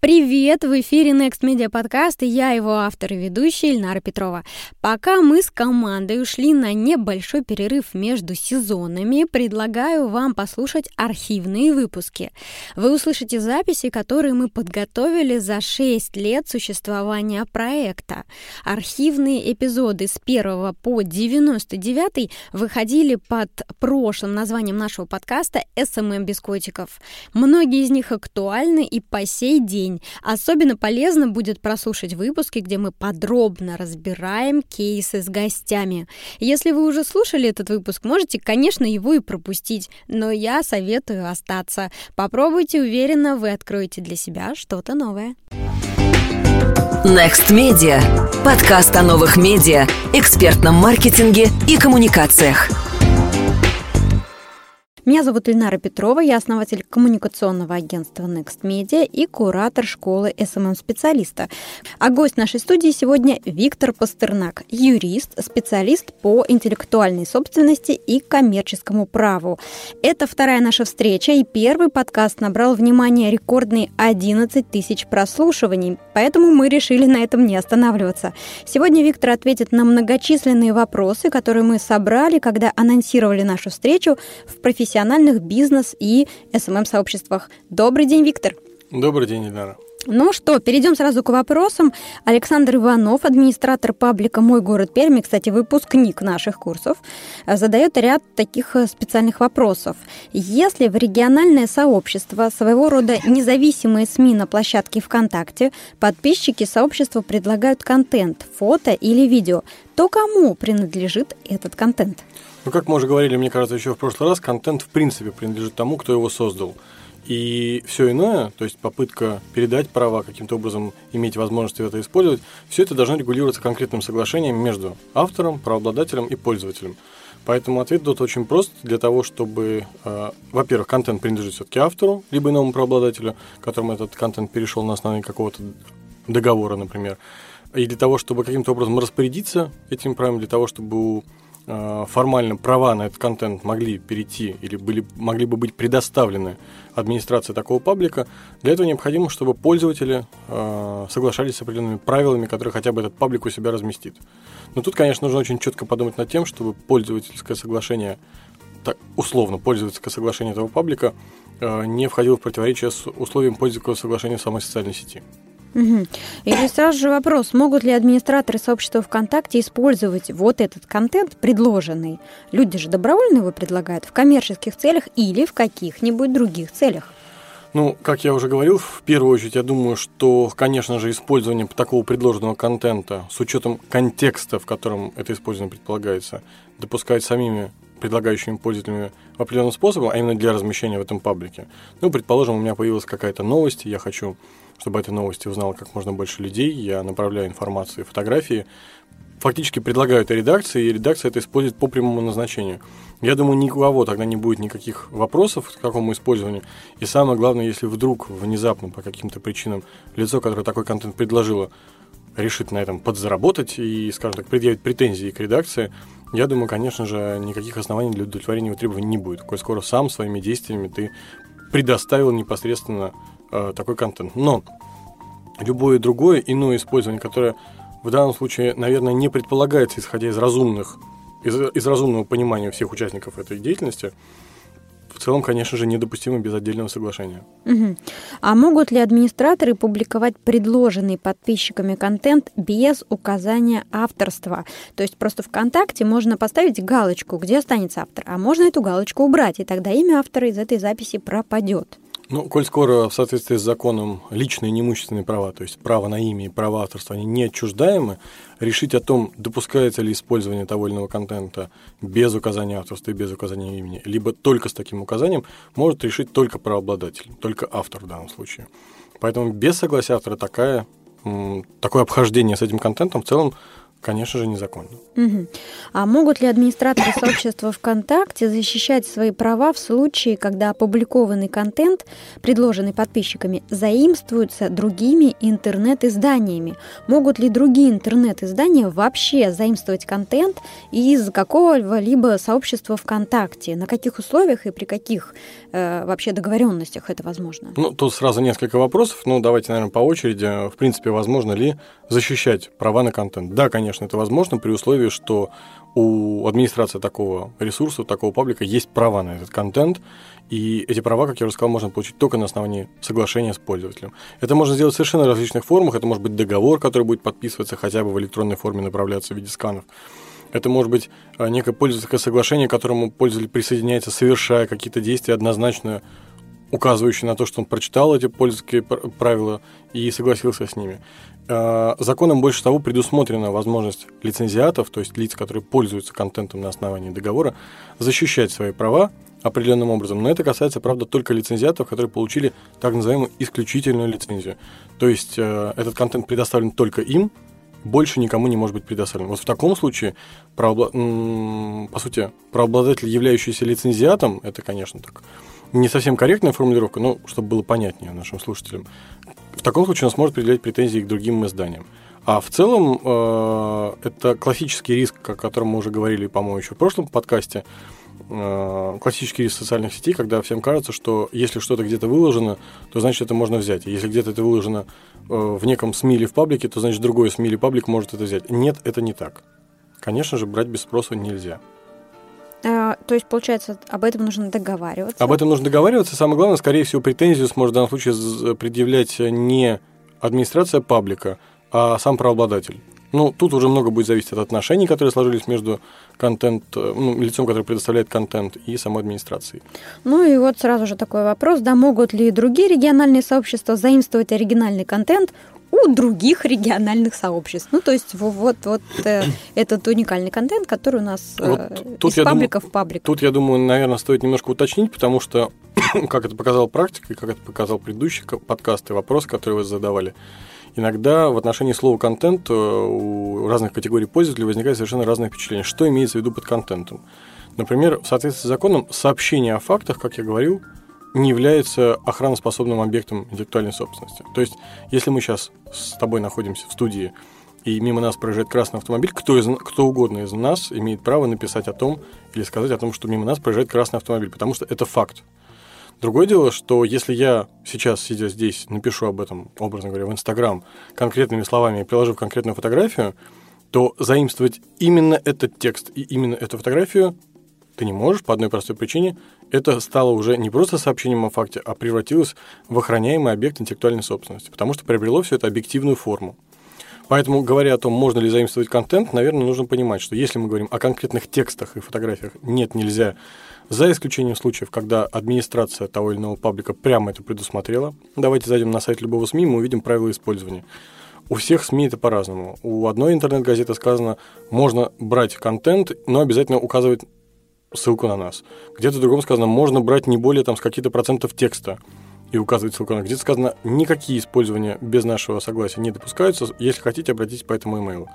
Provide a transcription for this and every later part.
Привет! В эфире Next Media Podcast, и я его автор и ведущая Ильнара Петрова. Пока мы с командой ушли на небольшой перерыв между сезонами, предлагаю вам послушать архивные выпуски. Вы услышите записи, которые мы подготовили за 6 лет существования проекта. Архивные эпизоды с 1 по 99 выходили под прошлым названием нашего подкаста «SMM без котиков». Многие из них актуальны и по сей день день. Особенно полезно будет прослушать выпуски, где мы подробно разбираем кейсы с гостями. Если вы уже слушали этот выпуск, можете, конечно, его и пропустить, но я советую остаться. Попробуйте, уверенно, вы откроете для себя что-то новое. Next Media. Подкаст о новых медиа, экспертном маркетинге и коммуникациях. Меня зовут Ильнара Петрова, я основатель коммуникационного агентства Next Media и куратор школы SMM-специалиста. А гость нашей студии сегодня Виктор Пастернак, юрист, специалист по интеллектуальной собственности и коммерческому праву. Это вторая наша встреча, и первый подкаст набрал внимание рекордные 11 тысяч прослушиваний, поэтому мы решили на этом не останавливаться. Сегодня Виктор ответит на многочисленные вопросы, которые мы собрали, когда анонсировали нашу встречу в профессиональных бизнес и СММ-сообществах. Добрый день, Виктор. Добрый день, Ильнара. Ну что, перейдем сразу к вопросам. Александр Иванов, администратор паблика «Мой город Пермь», кстати, выпускник наших курсов, задает ряд таких э, специальных вопросов. Если в региональное сообщество, своего рода независимые СМИ на площадке ВКонтакте, подписчики сообщества предлагают контент, фото или видео, то кому принадлежит этот контент? Ну, как мы уже говорили, мне кажется, еще в прошлый раз, контент в принципе принадлежит тому, кто его создал. И все иное, то есть попытка передать права, каким-то образом иметь возможность это использовать, все это должно регулироваться конкретным соглашением между автором, правообладателем и пользователем. Поэтому ответ тут очень прост. Для того, чтобы, э, во-первых, контент принадлежит все-таки автору, либо иному правообладателю, которому этот контент перешел на основании какого-то договора, например. И для того, чтобы каким-то образом распорядиться этим правом, для того, чтобы у формально права на этот контент могли перейти или были, могли бы быть предоставлены администрации такого паблика, для этого необходимо, чтобы пользователи э, соглашались с определенными правилами, которые хотя бы этот паблик у себя разместит. Но тут, конечно, нужно очень четко подумать над тем, чтобы пользовательское соглашение, так, условно, пользовательское соглашение этого паблика э, не входило в противоречие с условием пользовательского соглашения самой социальной сети. Угу. И сразу же вопрос, могут ли администраторы сообщества ВКонтакте использовать вот этот контент, предложенный? Люди же добровольно его предлагают в коммерческих целях или в каких-нибудь других целях? Ну, как я уже говорил, в первую очередь я думаю, что, конечно же, использование такого предложенного контента с учетом контекста, в котором это использование предполагается, допускать самими предлагающими пользователями определенным способом, а именно для размещения в этом паблике. Ну, предположим, у меня появилась какая-то новость, я хочу чтобы этой новости узнало как можно больше людей. Я направляю информацию и фотографии. Фактически предлагаю это редакции, и редакция это использует по прямому назначению. Я думаю, ни у кого тогда не будет никаких вопросов к какому использованию. И самое главное, если вдруг внезапно по каким-то причинам лицо, которое такой контент предложило, решит на этом подзаработать и, скажем так, предъявит претензии к редакции, я думаю, конечно же, никаких оснований для удовлетворения его требований не будет. Коль скоро сам своими действиями ты предоставил непосредственно э, такой контент. Но любое другое иное использование, которое в данном случае, наверное, не предполагается, исходя из разумных, из, из разумного понимания всех участников этой деятельности, в целом, конечно же, недопустимо без отдельного соглашения. Угу. А могут ли администраторы публиковать предложенный подписчиками контент без указания авторства? То есть просто ВКонтакте можно поставить галочку, где останется автор, а можно эту галочку убрать, и тогда имя автора из этой записи пропадет. Ну, коль скоро в соответствии с законом личные неимущественные права, то есть право на имя и право авторства, они не отчуждаемы, решить о том, допускается ли использование того или иного контента без указания авторства и без указания имени, либо только с таким указанием, может решить только правообладатель, только автор в данном случае. Поэтому без согласия автора такая, такое обхождение с этим контентом в целом конечно же, незаконно. Угу. А могут ли администраторы сообщества ВКонтакте защищать свои права в случае, когда опубликованный контент, предложенный подписчиками, заимствуется другими интернет-изданиями? Могут ли другие интернет-издания вообще заимствовать контент из какого-либо сообщества ВКонтакте? На каких условиях и при каких э, вообще договоренностях это возможно? Ну, тут сразу несколько вопросов. Ну, давайте, наверное, по очереди. В принципе, возможно ли защищать права на контент? Да, конечно, это возможно при условии, что у администрации такого ресурса, такого паблика есть права на этот контент, и эти права, как я уже сказал, можно получить только на основании соглашения с пользователем. Это можно сделать в совершенно различных формах. Это может быть договор, который будет подписываться хотя бы в электронной форме, направляться в виде сканов. Это может быть а, некое пользовательское соглашение, к которому пользователь присоединяется, совершая какие-то действия однозначно указывающие на то, что он прочитал эти пользовательские правила и согласился с ними. А, законом больше того предусмотрена возможность лицензиатов, то есть лиц, которые пользуются контентом на основании договора, защищать свои права определенным образом. Но это касается, правда, только лицензиатов, которые получили так называемую исключительную лицензию. То есть э, этот контент предоставлен только им, больше никому не может быть предоставлен. Вот в таком случае, правообла... по сути, правообладатель, являющийся лицензиатом, это, конечно, так не совсем корректная формулировка, но чтобы было понятнее нашим слушателям, в таком случае он сможет предъявлять претензии к другим изданиям. А в целом э, это классический риск, о котором мы уже говорили, по-моему, еще в прошлом подкасте, э, классический риск социальных сетей, когда всем кажется, что если что-то где-то выложено, то значит это можно взять. Если где-то это выложено э, в неком СМИ или в паблике, то значит другой СМИ или паблик может это взять. Нет, это не так. Конечно же, брать без спроса нельзя. А, то есть, получается, об этом нужно договариваться? Об этом нужно договариваться. Самое главное, скорее всего, претензию сможет в данном случае предъявлять не администрация паблика, а сам правообладатель. Ну, тут уже много будет зависеть от отношений, которые сложились между контент, ну, лицом, которое предоставляет контент, и самой администрацией. Ну и вот сразу же такой вопрос, да, могут ли другие региональные сообщества заимствовать оригинальный контент у других региональных сообществ. Ну, то есть вот, вот э, этот уникальный контент, который у нас э, вот тут из паблика думаю, в паблик. Тут, я думаю, наверное, стоит немножко уточнить, потому что, как это показала практика, и как это показал предыдущий подкаст и вопрос, который вы задавали, иногда в отношении слова «контент» у разных категорий пользователей возникает совершенно разное впечатление. Что имеется в виду под контентом? Например, в соответствии с законом, сообщение о фактах, как я говорил, не является охраноспособным объектом интеллектуальной собственности. То есть, если мы сейчас с тобой находимся в студии, и мимо нас проезжает красный автомобиль, кто, из, кто угодно из нас имеет право написать о том или сказать о том, что мимо нас проезжает красный автомобиль, потому что это факт. Другое дело, что если я сейчас, сидя здесь, напишу об этом, образно говоря, в Инстаграм конкретными словами и приложу конкретную фотографию, то заимствовать именно этот текст и именно эту фотографию ты не можешь по одной простой причине. Это стало уже не просто сообщением о факте, а превратилось в охраняемый объект интеллектуальной собственности, потому что приобрело все это объективную форму. Поэтому, говоря о том, можно ли заимствовать контент, наверное, нужно понимать, что если мы говорим о конкретных текстах и фотографиях, нет, нельзя, за исключением случаев, когда администрация того или иного паблика прямо это предусмотрела. Давайте зайдем на сайт любого СМИ, мы увидим правила использования. У всех СМИ это по-разному. У одной интернет-газеты сказано, можно брать контент, но обязательно указывать ссылку на нас. Где-то другом сказано, можно брать не более там, с каких-то процентов текста и указывать ссылку на. Где-то сказано, никакие использования без нашего согласия не допускаются. Если хотите, обратитесь по этому имейлу.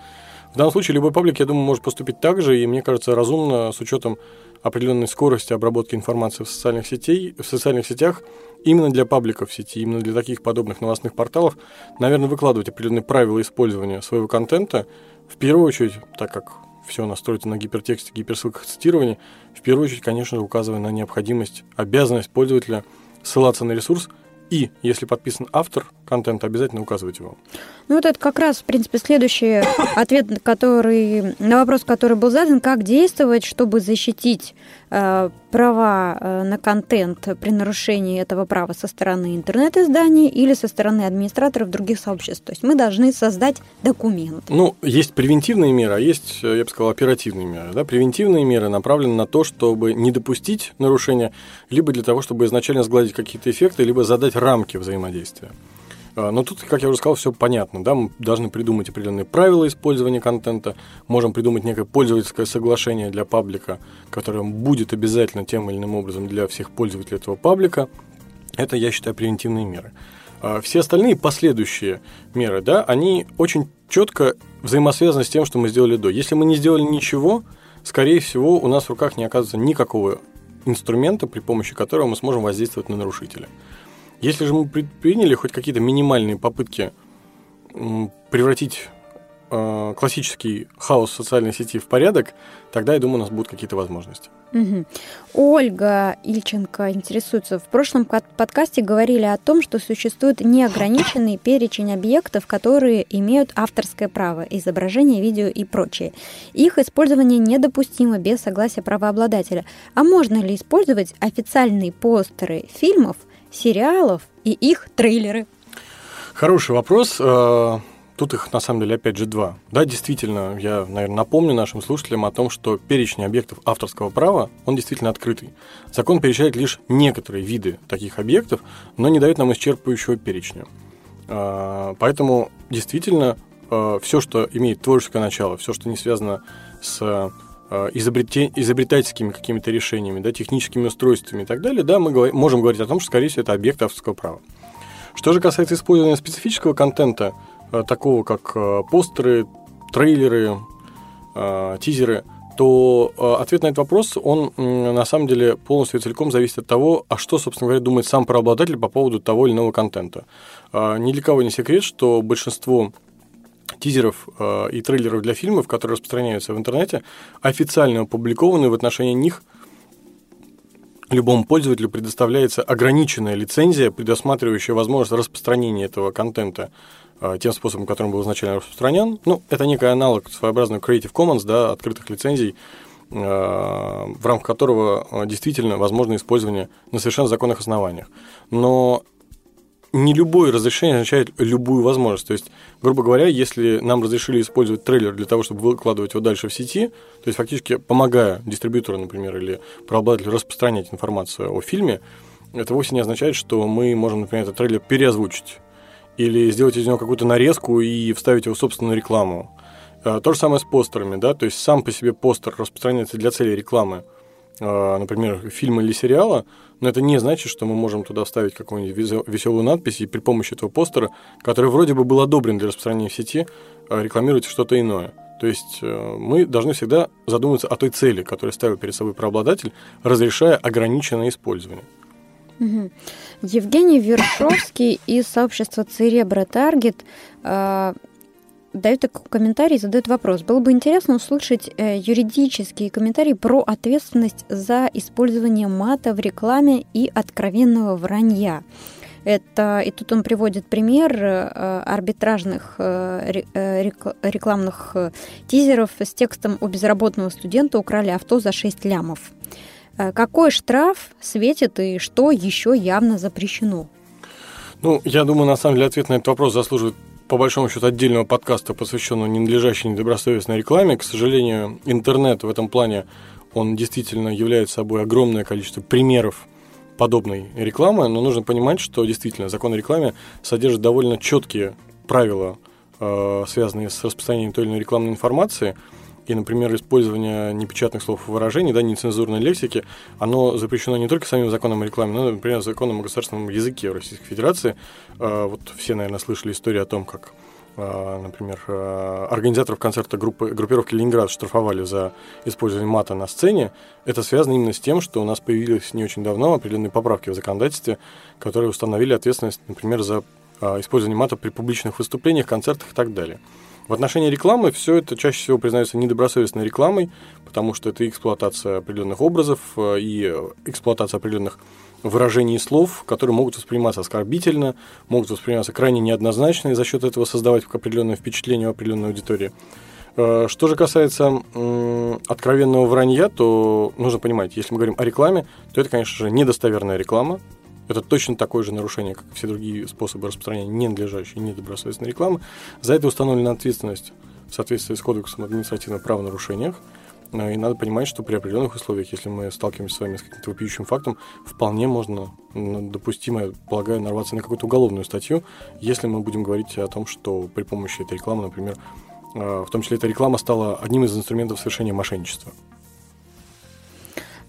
В данном случае любой паблик, я думаю, может поступить так же, и мне кажется, разумно с учетом определенной скорости обработки информации в социальных, сетей, в социальных сетях, именно для пабликов в сети, именно для таких подобных новостных порталов, наверное, выкладывать определенные правила использования своего контента, в первую очередь, так как все настроится на гипертексте, гиперссылках цитирования, в первую очередь, конечно же, указывая на необходимость, обязанность пользователя ссылаться на ресурс. И, если подписан автор контента, обязательно указывать его. Ну вот это как раз, в принципе, следующий ответ, который, на вопрос, который был задан, как действовать, чтобы защитить э, права э, на контент при нарушении этого права со стороны интернет-изданий или со стороны администраторов других сообществ. То есть мы должны создать документ. Ну, есть превентивные меры, а есть, э, я бы сказал, оперативные меры. Да? Превентивные меры направлены на то, чтобы не допустить нарушения, либо для того, чтобы изначально сгладить какие-то эффекты, либо задать рамки взаимодействия. А, но тут, как я уже сказал, все понятно. Да? Мы должны придумать определенные правила использования контента, можем придумать некое пользовательское соглашение для паблика, которое будет обязательно тем или иным образом для всех пользователей этого паблика. Это, я считаю, превентивные меры. А все остальные последующие меры, да, они очень четко взаимосвязаны с тем, что мы сделали до. Если мы не сделали ничего, скорее всего, у нас в руках не оказывается никакого инструмента, при помощи которого мы сможем воздействовать на нарушителя. Если же мы предприняли хоть какие-то минимальные попытки превратить э, классический хаос социальной сети в порядок, тогда, я думаю, у нас будут какие-то возможности. Угу. Ольга Ильченко интересуется. В прошлом подкасте говорили о том, что существует неограниченный перечень объектов, которые имеют авторское право, изображение, видео и прочее. Их использование недопустимо без согласия правообладателя. А можно ли использовать официальные постеры фильмов, сериалов и их трейлеры? Хороший вопрос. Э, Тут их на самом деле опять же два. Да, действительно, я, наверное, напомню нашим слушателям о том, что перечень объектов авторского права, он действительно открытый. Закон перечисляет лишь некоторые виды таких объектов, но не дает нам исчерпывающего перечня. А, поэтому действительно а, все, что имеет творческое начало, все, что не связано с а, изобретательскими какими-то решениями, да, техническими устройствами и так далее, да, мы можем говорить о том, что, скорее всего, это объект авторского права. Что же касается использования специфического контента, Э, такого, как э, постеры, трейлеры, тизеры, то ответ на этот вопрос, он на самом деле полностью и целиком зависит от того, а что, собственно говоря, думает сам правообладатель по поводу того или иного контента. Ни для кого не секрет, что большинство тизеров и трейлеров для фильмов, которые распространяются в интернете, официально опубликованы в отношении них любому пользователю предоставляется ограниченная лицензия, предусматривающая возможность распространения этого контента Э, тем способом, которым был изначально распространен. Ну, это некий аналог своеобразного Creative Commons, да, открытых лицензий, э, в рамках которого э, действительно возможно использование на совершенно законных основаниях. Но не любое разрешение означает любую возможность. То есть, грубо говоря, если нам разрешили использовать трейлер для того, чтобы выкладывать его дальше в сети, то есть фактически помогая дистрибьютору, например, или правообладателю распространять информацию о фильме, это вовсе не означает, что мы можем, например, этот трейлер переозвучить или сделать из него какую-то нарезку и вставить его в собственную рекламу. А, то же самое с постерами, да, то есть сам по себе постер распространяется для цели рекламы, например, фильма или сериала, но это не значит, что мы можем туда вставить какую-нибудь веселую надпись и при помощи этого постера, который вроде бы был одобрен для распространения в сети, а, рекламировать что-то иное. То есть э, мы должны всегда задуматься о той цели, которую ставил перед собой правообладатель, разрешая ограниченное использование. Евгений Вершовский из сообщества Церебра Таргет дает такой комментарий, задает вопрос. Было бы интересно услышать э, юридические комментарии про ответственность за использование мата в рекламе и откровенного вранья. Это, и тут он приводит пример э, арбитражных э, рекламных тизеров с текстом «У безработного студента украли авто за 6 лямов». Какой штраф светит и что еще явно запрещено? Ну, я думаю, на самом деле ответ на этот вопрос заслуживает по большому счету отдельного подкаста, посвященного ненадлежащей недобросовестной рекламе. К сожалению, интернет в этом плане, он действительно является собой огромное количество примеров подобной рекламы, но нужно понимать, что действительно закон о рекламе содержит довольно четкие правила, э, связанные с распространением той или иной рекламной информации – и, например, использование непечатных слов выражений, да, нецензурной лексики, оно запрещено не только самим законом о рекламе, но, например, законом о государственном языке Российской Федерации. А, вот все, наверное, слышали историю о том, как а, например, а, организаторов концерта группы, группировки «Ленинград» штрафовали за использование мата на сцене, это связано именно с тем, что у нас появились не очень давно определенные поправки в законодательстве, которые установили ответственность, например, за использование мата при публичных выступлениях, концертах и так далее. В отношении рекламы все это чаще всего признается недобросовестной рекламой, потому что это эксплуатация определенных образов э, и эксплуатация определенных выражений слов, которые могут восприниматься оскорбительно, могут восприниматься крайне неоднозначно и за счет этого создавать определенное впечатление у определенной аудитории. Э, что же касается откровенного вранья, то нужно понимать, если мы говорим о рекламе, то это, конечно же, недостоверная реклама, это точно такое же нарушение, как и все другие способы распространения ненадлежащей недобросовестной рекламы. За это установлена ответственность в соответствии с Кодексом административных правонарушениях. Э, и надо понимать, что при определенных условиях, если мы сталкиваемся с вами с каким-то вопиющим фактом, вполне можно, допустимо, полагаю, нарваться на какую-то уголовную статью, если мы будем говорить о том, что при помощи этой рекламы, например, э, в том числе эта реклама стала одним из инструментов совершения мошенничества.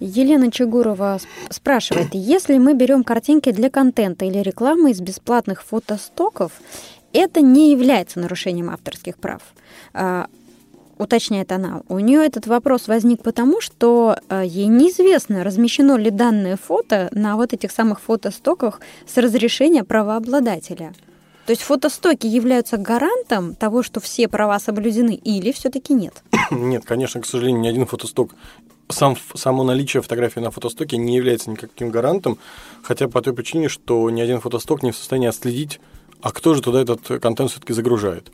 Елена Чегурова спрашивает, если мы берем картинки для контента или рекламы из бесплатных фотостоков, это не является нарушением авторских прав. А, уточняет она. У нее этот вопрос возник потому, что а, ей неизвестно, размещено ли данное фото на вот этих самых фотостоках с разрешения правообладателя. То есть фотостоки являются гарантом того, что все права соблюдены, или все-таки нет? Нет, конечно, к сожалению, ни один фотосток сам, само наличие фотографии на фотостоке не является никаким гарантом, хотя по той причине, что ни один фотосток не в состоянии отследить, а кто же туда этот контент все-таки загружает.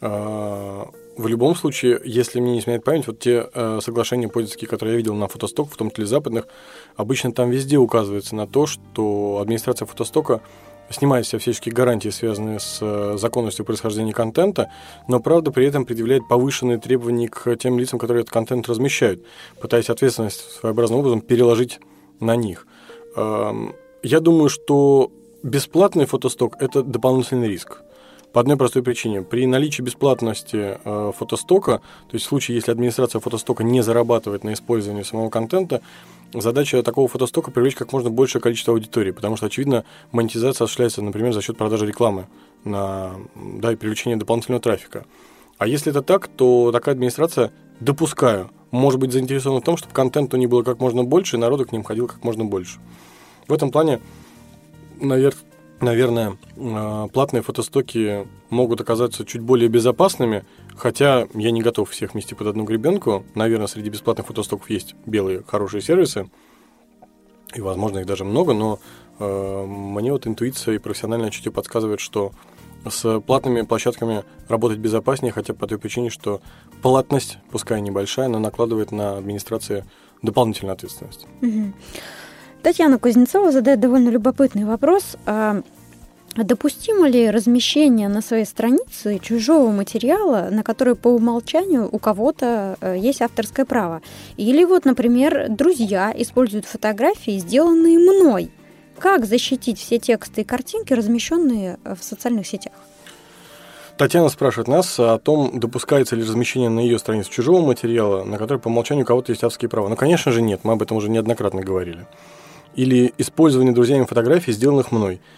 А, в любом случае, если мне не изменяет память, вот те э, соглашения пользовательские, которые я видел на фотосток, в том числе западных, обычно там везде указывается на то, что администрация фотостока снимает все всяческие гарантии, связанные с э, законностью происхождения контента, но, правда, при этом предъявляет повышенные требования к тем лицам, которые этот контент размещают, пытаясь ответственность своеобразным образом переложить на них. Эм, я думаю, что бесплатный фотосток – это дополнительный риск. По одной простой причине. При наличии бесплатности э, фотостока, то есть в случае, если администрация фотостока не зарабатывает на использовании самого контента, задача такого фотостока привлечь как можно большее количество аудитории, потому что, очевидно, монетизация осуществляется, например, за счет продажи рекламы на, да, и привлечения дополнительного трафика. А если это так, то такая администрация, допускаю, может быть заинтересована в том, чтобы контента не было как можно больше, и народу к ним ходил как можно больше. В этом плане, навер... наверное, а, платные фотостоки могут оказаться чуть более безопасными, Хотя я не готов всех вмести под одну гребенку. Наверное, среди бесплатных фотостоков есть белые хорошие сервисы. И, возможно, их даже много, но э, мне вот интуиция и профессиональное чутье подсказывает, что с платными площадками работать безопаснее, хотя по той причине, что платность, пускай небольшая, но накладывает на администрации дополнительную ответственность. Татьяна Кузнецова задает довольно любопытный вопрос. А допустимо ли размещение на своей странице чужого материала, на который по умолчанию у кого-то э, есть авторское право? Или вот, например, друзья используют фотографии, сделанные мной. Как защитить все тексты и картинки, размещенные э, в социальных сетях? Татьяна спрашивает нас о том, допускается ли размещение на ее странице чужого материала, на который по умолчанию у кого-то есть авторские права. Ну, конечно же, нет, мы об этом уже неоднократно говорили. Или использование друзьями фотографий, сделанных мной –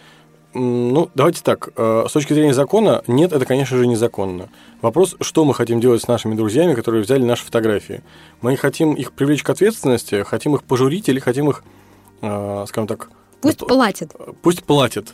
ну, давайте так. Э, с точки зрения закона, нет, это, конечно же, незаконно. Вопрос, что мы хотим делать с нашими друзьями, которые взяли наши фотографии. Мы хотим их привлечь к ответственности, хотим их пожурить или хотим их, э, скажем так... Пусть платят. Пусть платят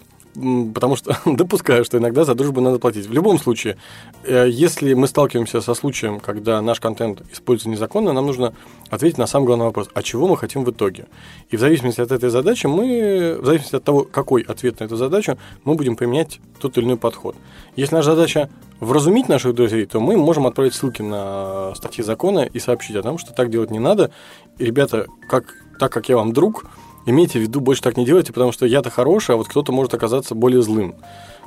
потому что допускаю, что иногда за дружбу надо платить. В любом случае, э, если мы сталкиваемся со случаем, когда наш контент используется незаконно, нам нужно ответить на самый главный вопрос, а чего мы хотим в итоге? И в зависимости от этой задачи, мы, в зависимости от того, какой ответ на эту задачу, мы будем применять тот или иной подход. Если наша задача вразумить наших друзей, то мы можем отправить ссылки на статьи закона и сообщить о том, что так делать не надо. И, ребята, как, так как я вам друг, имейте в виду, больше так не делайте, потому что я-то хороший, а вот кто-то может оказаться более злым.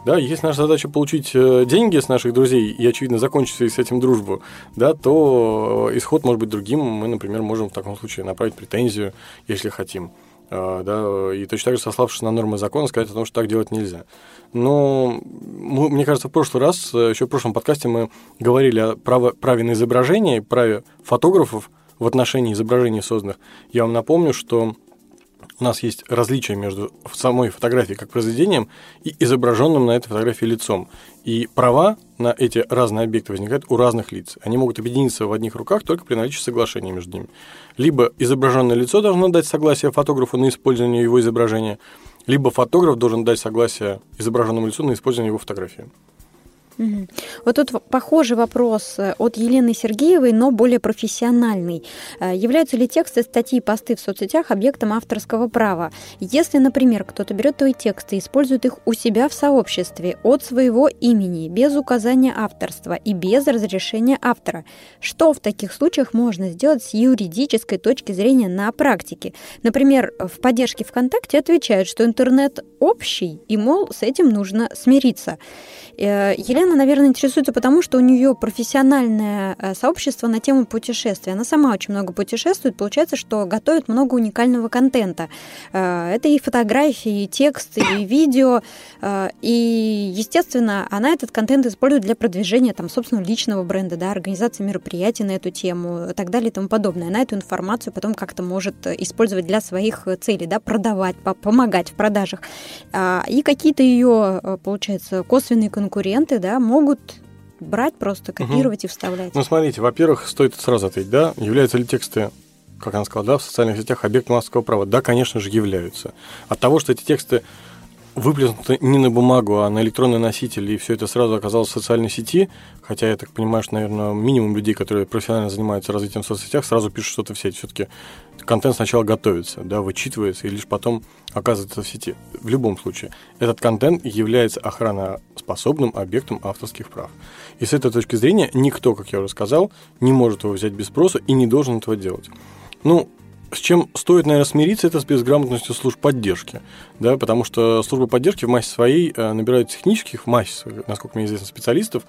Да, если наша задача получить э, деньги с наших друзей и, очевидно, закончить с этим дружбу, да, то э, исход может быть другим. Мы, например, можем в таком случае направить претензию, если хотим. Э, да, и точно так же, сославшись на нормы закона, сказать о том, что так делать нельзя. Но мы, мне кажется, в прошлый раз, еще в прошлом подкасте мы говорили о право, праве на изображение, праве фотографов в отношении изображений созданных. Я вам напомню, что у нас есть различия между самой фотографией как произведением и изображенным на этой фотографии лицом. И права на эти разные объекты возникают у разных лиц. Они могут объединиться в одних руках только при наличии соглашения между ними. Либо изображенное лицо должно дать согласие фотографу на использование его изображения, либо фотограф должен дать согласие изображенному лицу на использование его фотографии. Вот тут похожий вопрос э, от Елены Сергеевой, но более профессиональный. Э, являются ли тексты, статьи и посты в соцсетях объектом авторского права? Если, например, кто-то берет твои тексты и использует их у себя в сообществе от своего имени, без указания авторства и без разрешения автора, что в таких случаях можно сделать с юридической точки зрения на практике? Например, в поддержке ВКонтакте отвечают, что интернет общий, и, мол, с этим нужно смириться. Э, Елена наверное, интересуется потому, что у нее профессиональное э, сообщество на тему путешествия. Она сама очень много путешествует, получается, что готовит много уникального контента. Э, это и фотографии, и тексты, и видео. И, естественно, она этот контент использует для продвижения там, собственного личного бренда, да, организации мероприятий на эту тему и так далее и тому подобное. Она эту информацию потом как-то может использовать для своих целей, да, продавать, помогать в продажах. А, и какие-то ее, получается, косвенные конкуренты, да, могут брать просто, копировать угу. и вставлять. Ну, смотрите, во-первых, стоит сразу ответить, да, являются ли тексты как она сказала, да, в социальных сетях объектом авторского права? Да, конечно же, являются. От того, что эти тексты выплеснуты не на бумагу, а на электронный носитель, и все это сразу оказалось в социальной сети, хотя я так понимаю, что, наверное, минимум людей, которые профессионально занимаются развитием в соцсетях, сразу пишут что-то в сеть. Все-таки контент сначала готовится, да, вычитывается, и лишь потом оказывается в сети. В любом случае, этот контент является охраноспособным объектом авторских прав. И с этой точки зрения никто, как я уже сказал, не может его взять без спроса и не должен этого делать. Ну, с чем стоит, наверное, смириться, это с безграмотностью служб поддержки, да, потому что службы поддержки в массе своей э, набирают технических, в массе, насколько мне известно, специалистов,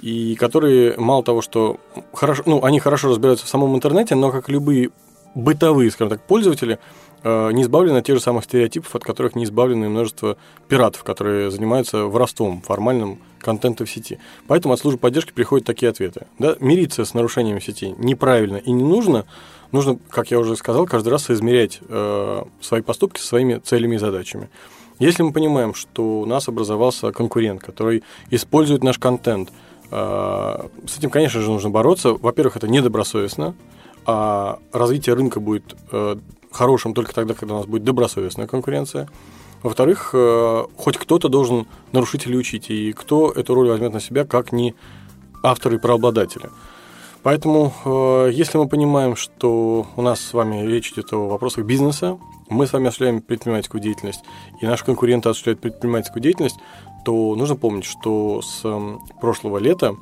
и которые мало того, что хорошо, ну, они хорошо разбираются в самом интернете, но как любые бытовые, скажем так, пользователи, э, не избавлены от тех же самых стереотипов, от которых не избавлены множество пиратов, которые занимаются воровством формальным контента в сети. Поэтому от службы поддержки приходят такие ответы. Да? Мириться с нарушением сети неправильно и не нужно – нужно, как я уже сказал, каждый раз соизмерять э, свои поступки со своими целями и задачами. Если мы понимаем, что у нас образовался конкурент, который использует наш контент, э, с этим, конечно же, нужно бороться. Во-первых, это недобросовестно, а развитие рынка будет э, хорошим только тогда, когда у нас будет добросовестная конкуренция. Во-вторых, э, хоть кто-то должен нарушителей учить, и кто эту роль возьмет на себя, как не авторы и правообладатели. Поэтому, э, если мы понимаем, что у нас с вами речь идет о вопросах бизнеса, мы с вами осуществляем предпринимательскую деятельность, и наши конкуренты осуществляют предпринимательскую деятельность, то нужно помнить, что с прошлого лета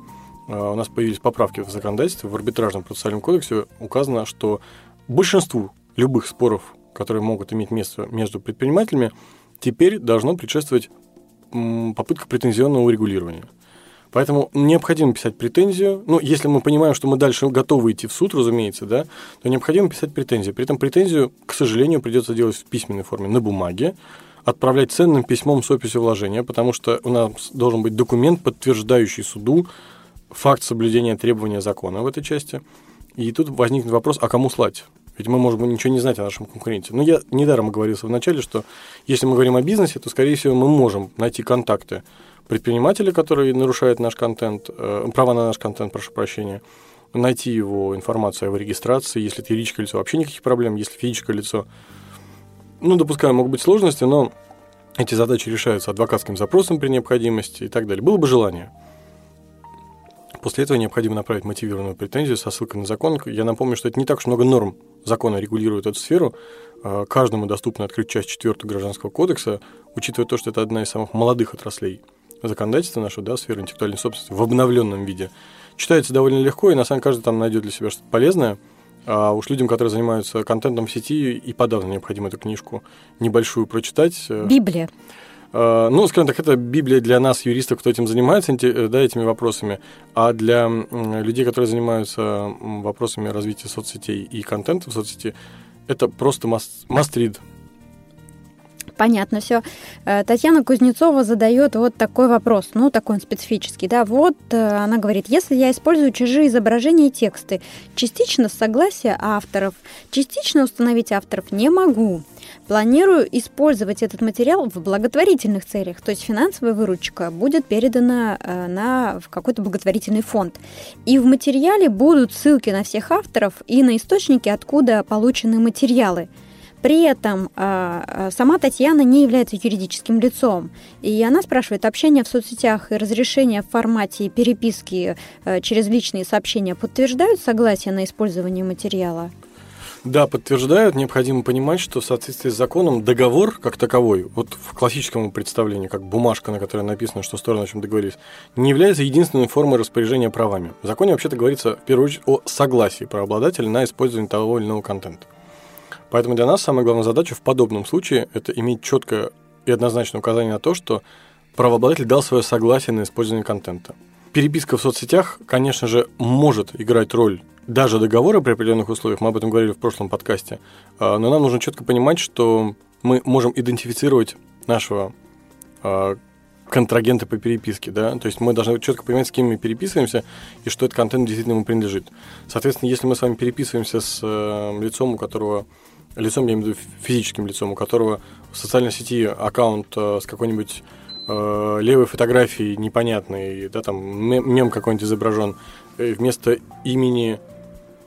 э, у нас появились поправки в законодательстве, в арбитражном процессуальном кодексе указано, что большинству любых споров, которые могут иметь место между предпринимателями, теперь должно предшествовать попытка претензионного урегулирования – Поэтому необходимо писать претензию. Ну, если мы понимаем, что мы дальше готовы идти в суд, разумеется, да, то необходимо писать претензию. При этом претензию, к сожалению, придется делать в письменной форме на бумаге, отправлять ценным письмом с описью вложения, потому что у нас должен быть документ, подтверждающий суду факт соблюдения требования закона в этой части. И тут возникнет вопрос, а кому слать? Ведь мы можем ничего не знать о нашем конкуренте. Но я недаром оговорился вначале, что если мы говорим о бизнесе, то, скорее всего, мы можем найти контакты предпринимателя, который нарушает наш контент, э, права на наш контент, прошу прощения, найти его информацию о его регистрации. Если это юридическое лицо, вообще никаких проблем. Если физическое лицо, ну, допускаю, могут быть сложности, но эти задачи решаются адвокатским запросом при необходимости и так далее. Было бы желание. После этого необходимо направить мотивированную претензию со ссылкой на закон. Я напомню, что это не так уж много норм закона регулирует эту сферу. Э, каждому доступно открыть часть 4 Гражданского кодекса, учитывая то, что это одна из самых молодых отраслей законодательство нашу, да, сферу интеллектуальной собственности в обновленном виде. Читается довольно легко, и на самом деле каждый там найдет для себя что-то полезное. А уж людям, которые занимаются контентом в сети, и подавно необходимо эту книжку небольшую прочитать. Библия. А, ну, скажем так, это Библия для нас, юристов, кто этим занимается, да, этими вопросами, а для людей, которые занимаются вопросами развития соцсетей и контента в соцсети, это просто must, must read понятно все. Э, Татьяна Кузнецова задает вот такой вопрос, ну, такой он специфический, да, вот э, она говорит, если я использую чужие изображения и тексты, частично с согласия авторов, частично установить авторов не могу. Планирую использовать этот материал в благотворительных целях, то есть финансовая выручка будет передана э, на, в какой-то благотворительный фонд. И в материале будут ссылки на всех авторов и на источники, откуда получены материалы – при этом э, сама Татьяна не является юридическим лицом. И она спрашивает, общение в соцсетях и разрешение в формате переписки э, через личные сообщения подтверждают согласие на использование материала? Да, подтверждают. Необходимо понимать, что в соответствии с законом договор как таковой, вот в классическом представлении, как бумажка, на которой написано, что стороны о чем договорились, не является единственной формой распоряжения правами. В законе вообще-то говорится в первую очередь о согласии правообладателя на использование того или иного контента. Поэтому для нас самая главная задача в подобном случае – это иметь четкое и однозначное указание на то, что правообладатель дал свое согласие на использование контента. Переписка в соцсетях, конечно же, может играть роль даже договора при определенных условиях, мы об этом говорили в прошлом подкасте, а, но нам нужно четко понимать, что мы можем идентифицировать нашего а, контрагента по переписке, да, то есть мы должны четко понимать, с кем мы переписываемся и что этот контент действительно ему принадлежит. Соответственно, если мы с вами переписываемся с э, лицом, у которого лицом, я имею в виду физическим лицом, у которого в социальной сети аккаунт э, с какой-нибудь э, левой фотографией непонятной, да, там мем какой-нибудь изображен, вместо имени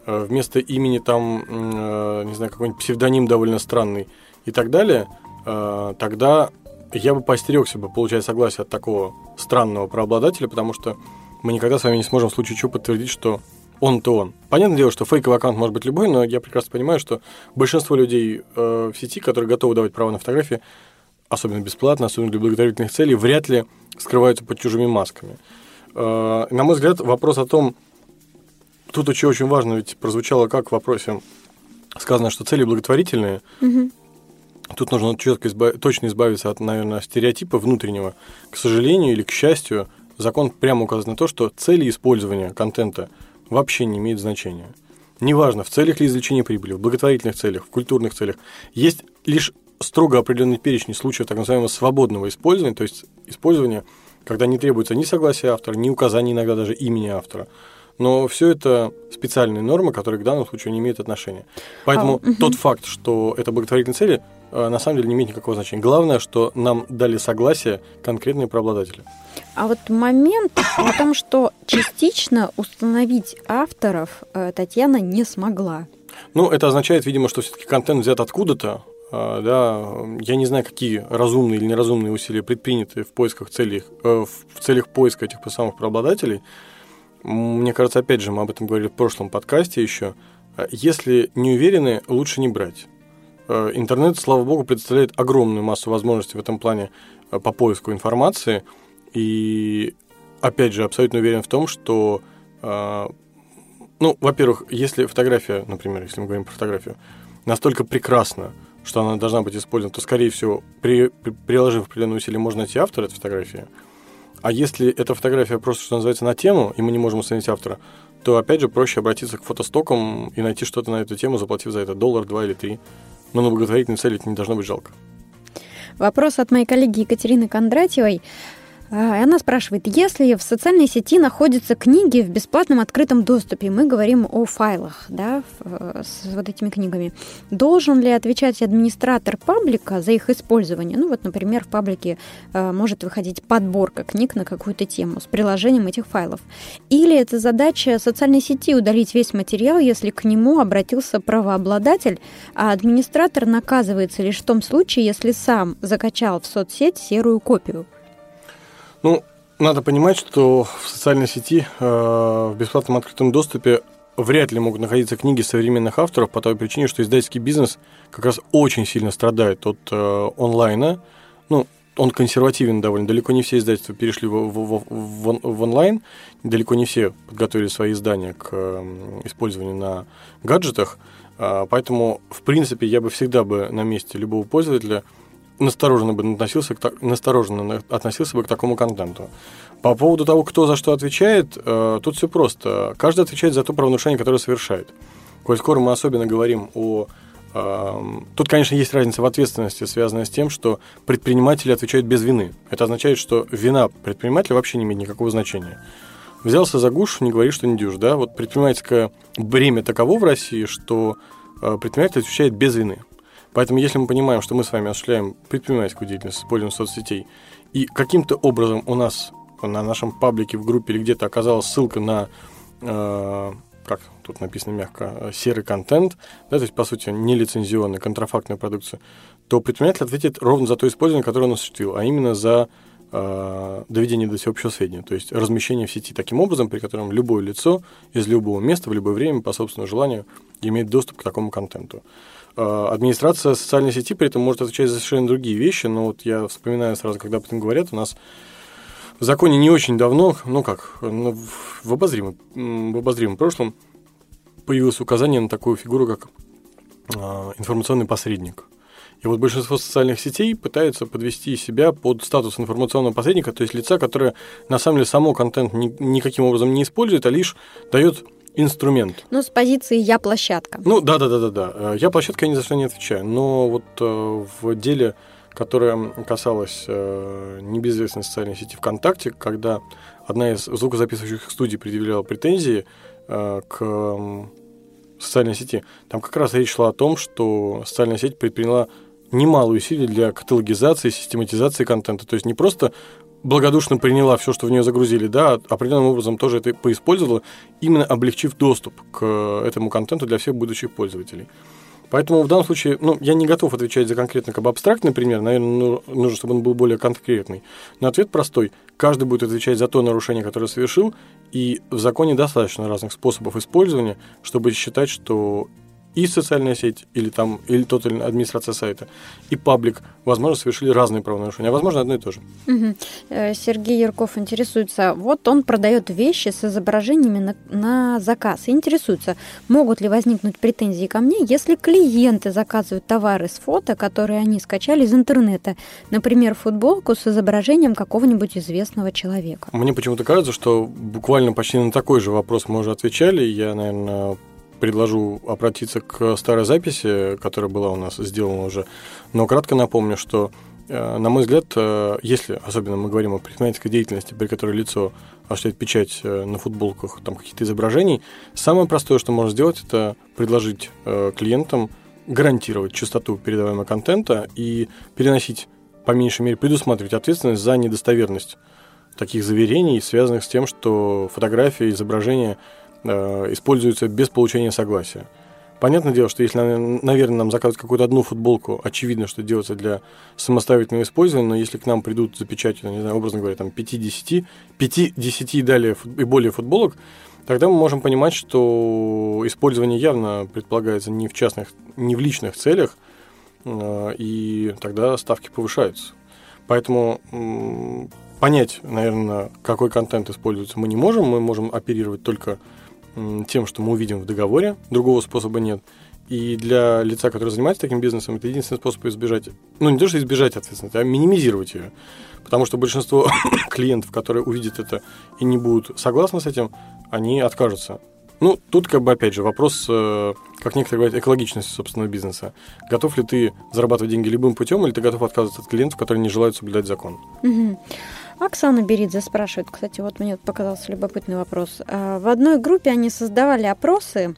Э, вместо имени там, э, не знаю, какой-нибудь псевдоним довольно странный и так далее, э, тогда я бы постерегся бы получать согласие от такого странного правообладателя, потому что мы никогда с вами не сможем в случае чего подтвердить, что он-то он. Понятное дело, что фейковый аккаунт может быть любой, но я прекрасно понимаю, что большинство людей э, в сети, которые готовы давать право на фотографии, особенно бесплатно, особенно для благотворительных целей, вряд ли скрываются под чужими масками. Э, на мой взгляд, вопрос о том, Тут очень, очень важно, ведь прозвучало как в вопросе сказано, что цели благотворительные. Угу. Тут нужно четко избав... точно избавиться от, наверное, стереотипа внутреннего. К сожалению или к счастью, закон прямо указывает на то, что цели использования контента вообще не имеют значения. Неважно, в целях ли извлечения прибыли, в благотворительных целях, в культурных целях. Есть лишь строго определенный перечень случаев так называемого свободного использования, то есть использования, когда не требуется ни согласия автора, ни указания иногда даже имени автора. Но все это специальные нормы, которые к данному случаю не имеют отношения. Поэтому а, угу. тот факт, что это благотворительные цели, на самом деле не имеет никакого значения. Главное, что нам дали согласие конкретные правообладатели. А вот момент о том, что частично установить авторов э, Татьяна не смогла. Ну, это означает, видимо, что все-таки контент взят откуда-то, э, да, я не знаю, какие разумные или неразумные усилия предприняты в поисках целей, в целях поиска этих самых правообладателей, мне кажется, опять же, мы об этом говорили в прошлом подкасте еще. Если не уверены, лучше не брать. Э, интернет, слава богу, представляет огромную массу возможностей в этом плане э, по поиску информации. И, опять же, абсолютно уверен в том, что, э, ну, во-первых, если фотография, например, если мы говорим про фотографию, настолько прекрасна, что она должна быть использована, то, скорее всего, при, при, приложив определенные усилия, можно найти автора этой фотографии – а если эта фотография просто, что называется, на тему, и мы не можем установить автора, то, опять же, проще обратиться к фотостокам и найти что-то на эту тему, заплатив за это доллар, два или три. Но на благотворительной цели это не должно быть жалко. Вопрос от моей коллеги Екатерины Кондратьевой. А, она спрашивает, если в социальной сети находятся книги в бесплатном открытом доступе, мы говорим о файлах да, э, с вот этими книгами, должен ли отвечать администратор паблика за их использование? Ну вот, например, в паблике э, может выходить подборка книг на какую-то тему с приложением этих файлов. Или это задача социальной сети удалить весь материал, если к нему обратился правообладатель, а администратор наказывается лишь в том случае, если сам закачал в соцсеть серую копию. Ну, надо понимать, что в социальной сети э, в бесплатном открытом доступе вряд ли могут находиться книги современных авторов по той причине, что издательский бизнес как раз очень сильно страдает от э, онлайна. Ну, он консервативен довольно. Далеко не все издательства перешли в, в, в, в онлайн, далеко не все подготовили свои издания к э, использованию на гаджетах. Э, поэтому, в принципе, я бы всегда бы на месте любого пользователя – настороженно бы относился, к, настороженно относился бы к такому контенту. По поводу того, кто за что отвечает, э, тут все просто. Каждый отвечает за то правонарушение, которое совершает. Коль скоро мы особенно говорим о... Э, тут, конечно, есть разница в ответственности, связанная с тем, что предприниматели отвечают без вины. Это означает, что вина предпринимателя вообще не имеет никакого значения. Взялся за гуш, не говори, что не дюж. Да? Вот предпринимательское бремя таково в России, что э, предприниматель отвечает без вины. Поэтому, если мы понимаем, что мы с вами осуществляем предпринимательскую деятельность с использованием соцсетей, и каким-то образом у нас на нашем паблике в группе или где-то оказалась ссылка на, э, как тут написано мягко, серый контент, да, то есть, по сути, нелицензионная, контрафактная продукция, то предприниматель ответит ровно за то использование, которое он осуществил, а именно за э, доведение до всеобщего сведения, то есть размещение в сети таким образом, при котором любое лицо из любого места в любое время по собственному желанию имеет доступ к такому контенту. А, администрация социальной сети при этом может отвечать за совершенно другие вещи, но вот я вспоминаю сразу, когда об этом говорят, у нас в законе не очень давно, ну как, ну, в, обозримом, в обозримом прошлом появилось указание на такую фигуру, как а, информационный посредник. И вот большинство социальных сетей пытаются подвести себя под статус информационного посредника, то есть лица, которое на самом деле само контент ни, никаким образом не использует, а лишь дает инструмент. Ну, с позиции «я площадка». Ну, да-да-да-да. Я площадка, я ни за что не отвечаю. Но вот э, в деле, которое касалось э, небезызвестной социальной сети ВКонтакте, когда одна из звукозаписывающих студий предъявляла претензии э, к социальной сети, там как раз речь шла о том, что социальная сеть предприняла немалые усилия для каталогизации, систематизации контента. То есть не просто благодушно приняла все, что в нее загрузили, да, определенным образом тоже это поиспользовала, именно облегчив доступ к этому контенту для всех будущих пользователей. Поэтому в данном случае, ну, я не готов отвечать за конкретно как бы абстрактный пример, наверное, ну, нужно, чтобы он был более конкретный. Но ответ простой. Каждый будет отвечать за то нарушение, которое совершил, и в законе достаточно разных способов использования, чтобы считать, что и социальная сеть, или там, или тот или администрация сайта, и паблик, возможно, совершили разные правонарушения, а возможно, одно и то же. Угу. Сергей Ярков интересуется, вот он продает вещи с изображениями на, на заказ, и интересуется, могут ли возникнуть претензии ко мне, если клиенты заказывают товары с фото, которые они скачали из интернета, например, футболку с изображением какого-нибудь известного человека. Мне почему-то кажется, что буквально почти на такой же вопрос мы уже отвечали, я, наверное, предложу обратиться к старой записи, которая была у нас сделана уже. Но кратко напомню, что, э, на мой взгляд, э, если особенно мы говорим о предпринимательской деятельности, при которой лицо осуществляет печать э, на футболках, там каких-то изображений, самое простое, что можно сделать, это предложить клиентам гарантировать чистоту передаваемого контента и переносить, по меньшей мере, предусматривать ответственность за недостоверность таких заверений, связанных с тем, что фотография, изображение используются без получения согласия. Понятное дело, что если, наверное, нам заказывают какую-то одну футболку, очевидно, что делается для самостоятельного использования, но если к нам придут за печатью, не знаю, образно говоря, там 5-10, 5-10 и далее и более футболок, тогда мы можем понимать, что использование явно предполагается не в частных, не в личных целях, э, и тогда ставки повышаются. Поэтому понять, наверное, какой контент используется, мы не можем, мы можем оперировать только тем, что мы увидим в договоре, другого способа нет. И для лица, которое занимается таким бизнесом, это единственный способ избежать, ну не то, что избежать ответственности, а минимизировать ее. Потому что большинство клиентов, которые увидят это и не будут согласны с этим, они откажутся. Ну, тут как бы опять же вопрос, э, как некоторые говорят, экологичности собственного бизнеса. Готов ли ты зарабатывать деньги любым путем, или ты готов отказываться от клиентов, которые не желают соблюдать закон? Угу. Оксана Беридзе спрашивает, кстати, вот мне показался любопытный вопрос. А, в одной группе они создавали опросы,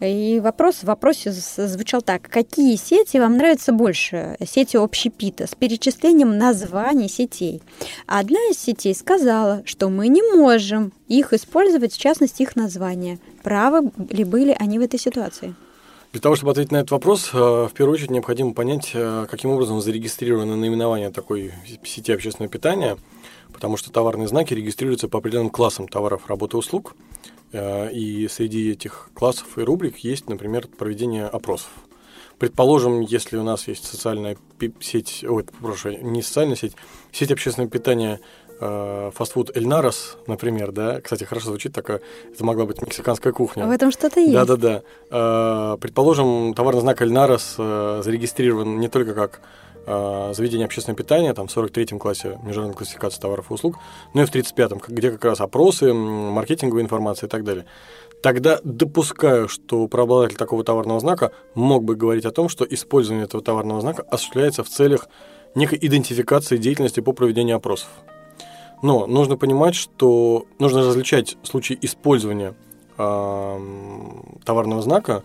и вопрос в вопросе звучал так. Какие сети вам нравятся больше? Сети общепита с перечислением названий сетей. Одна из сетей сказала, что мы не можем их использовать, в частности, их названия. Правы ли были они в этой ситуации? Для того, чтобы ответить на этот вопрос, э, в первую очередь необходимо понять, э, каким образом зарегистрировано наименование такой сети общественного питания – потому что товарные знаки регистрируются по определенным классам товаров, работы, услуг, э, и среди этих классов и рубрик есть, например, проведение опросов. Предположим, если у нас есть социальная сеть, ой, прошу, не социальная сеть, сеть общественного питания э, фастфуд Эльнарос, например, да, кстати, хорошо звучит такая, это могла быть мексиканская кухня. В этом что-то есть. Да-да-да. Э, предположим, товарный знак Эльнарос зарегистрирован не только как э, заведение общественного питания, там, в 43-м классе международной классификации товаров и услуг, ну и в 35-м, где как раз опросы, маркетинговая информация и так далее. Тогда допускаю, что правообладатель такого товарного знака мог бы говорить о том, что использование этого товарного знака осуществляется в целях некой идентификации деятельности по проведению опросов. Но нужно понимать, что нужно различать случаи использования э, товарного знака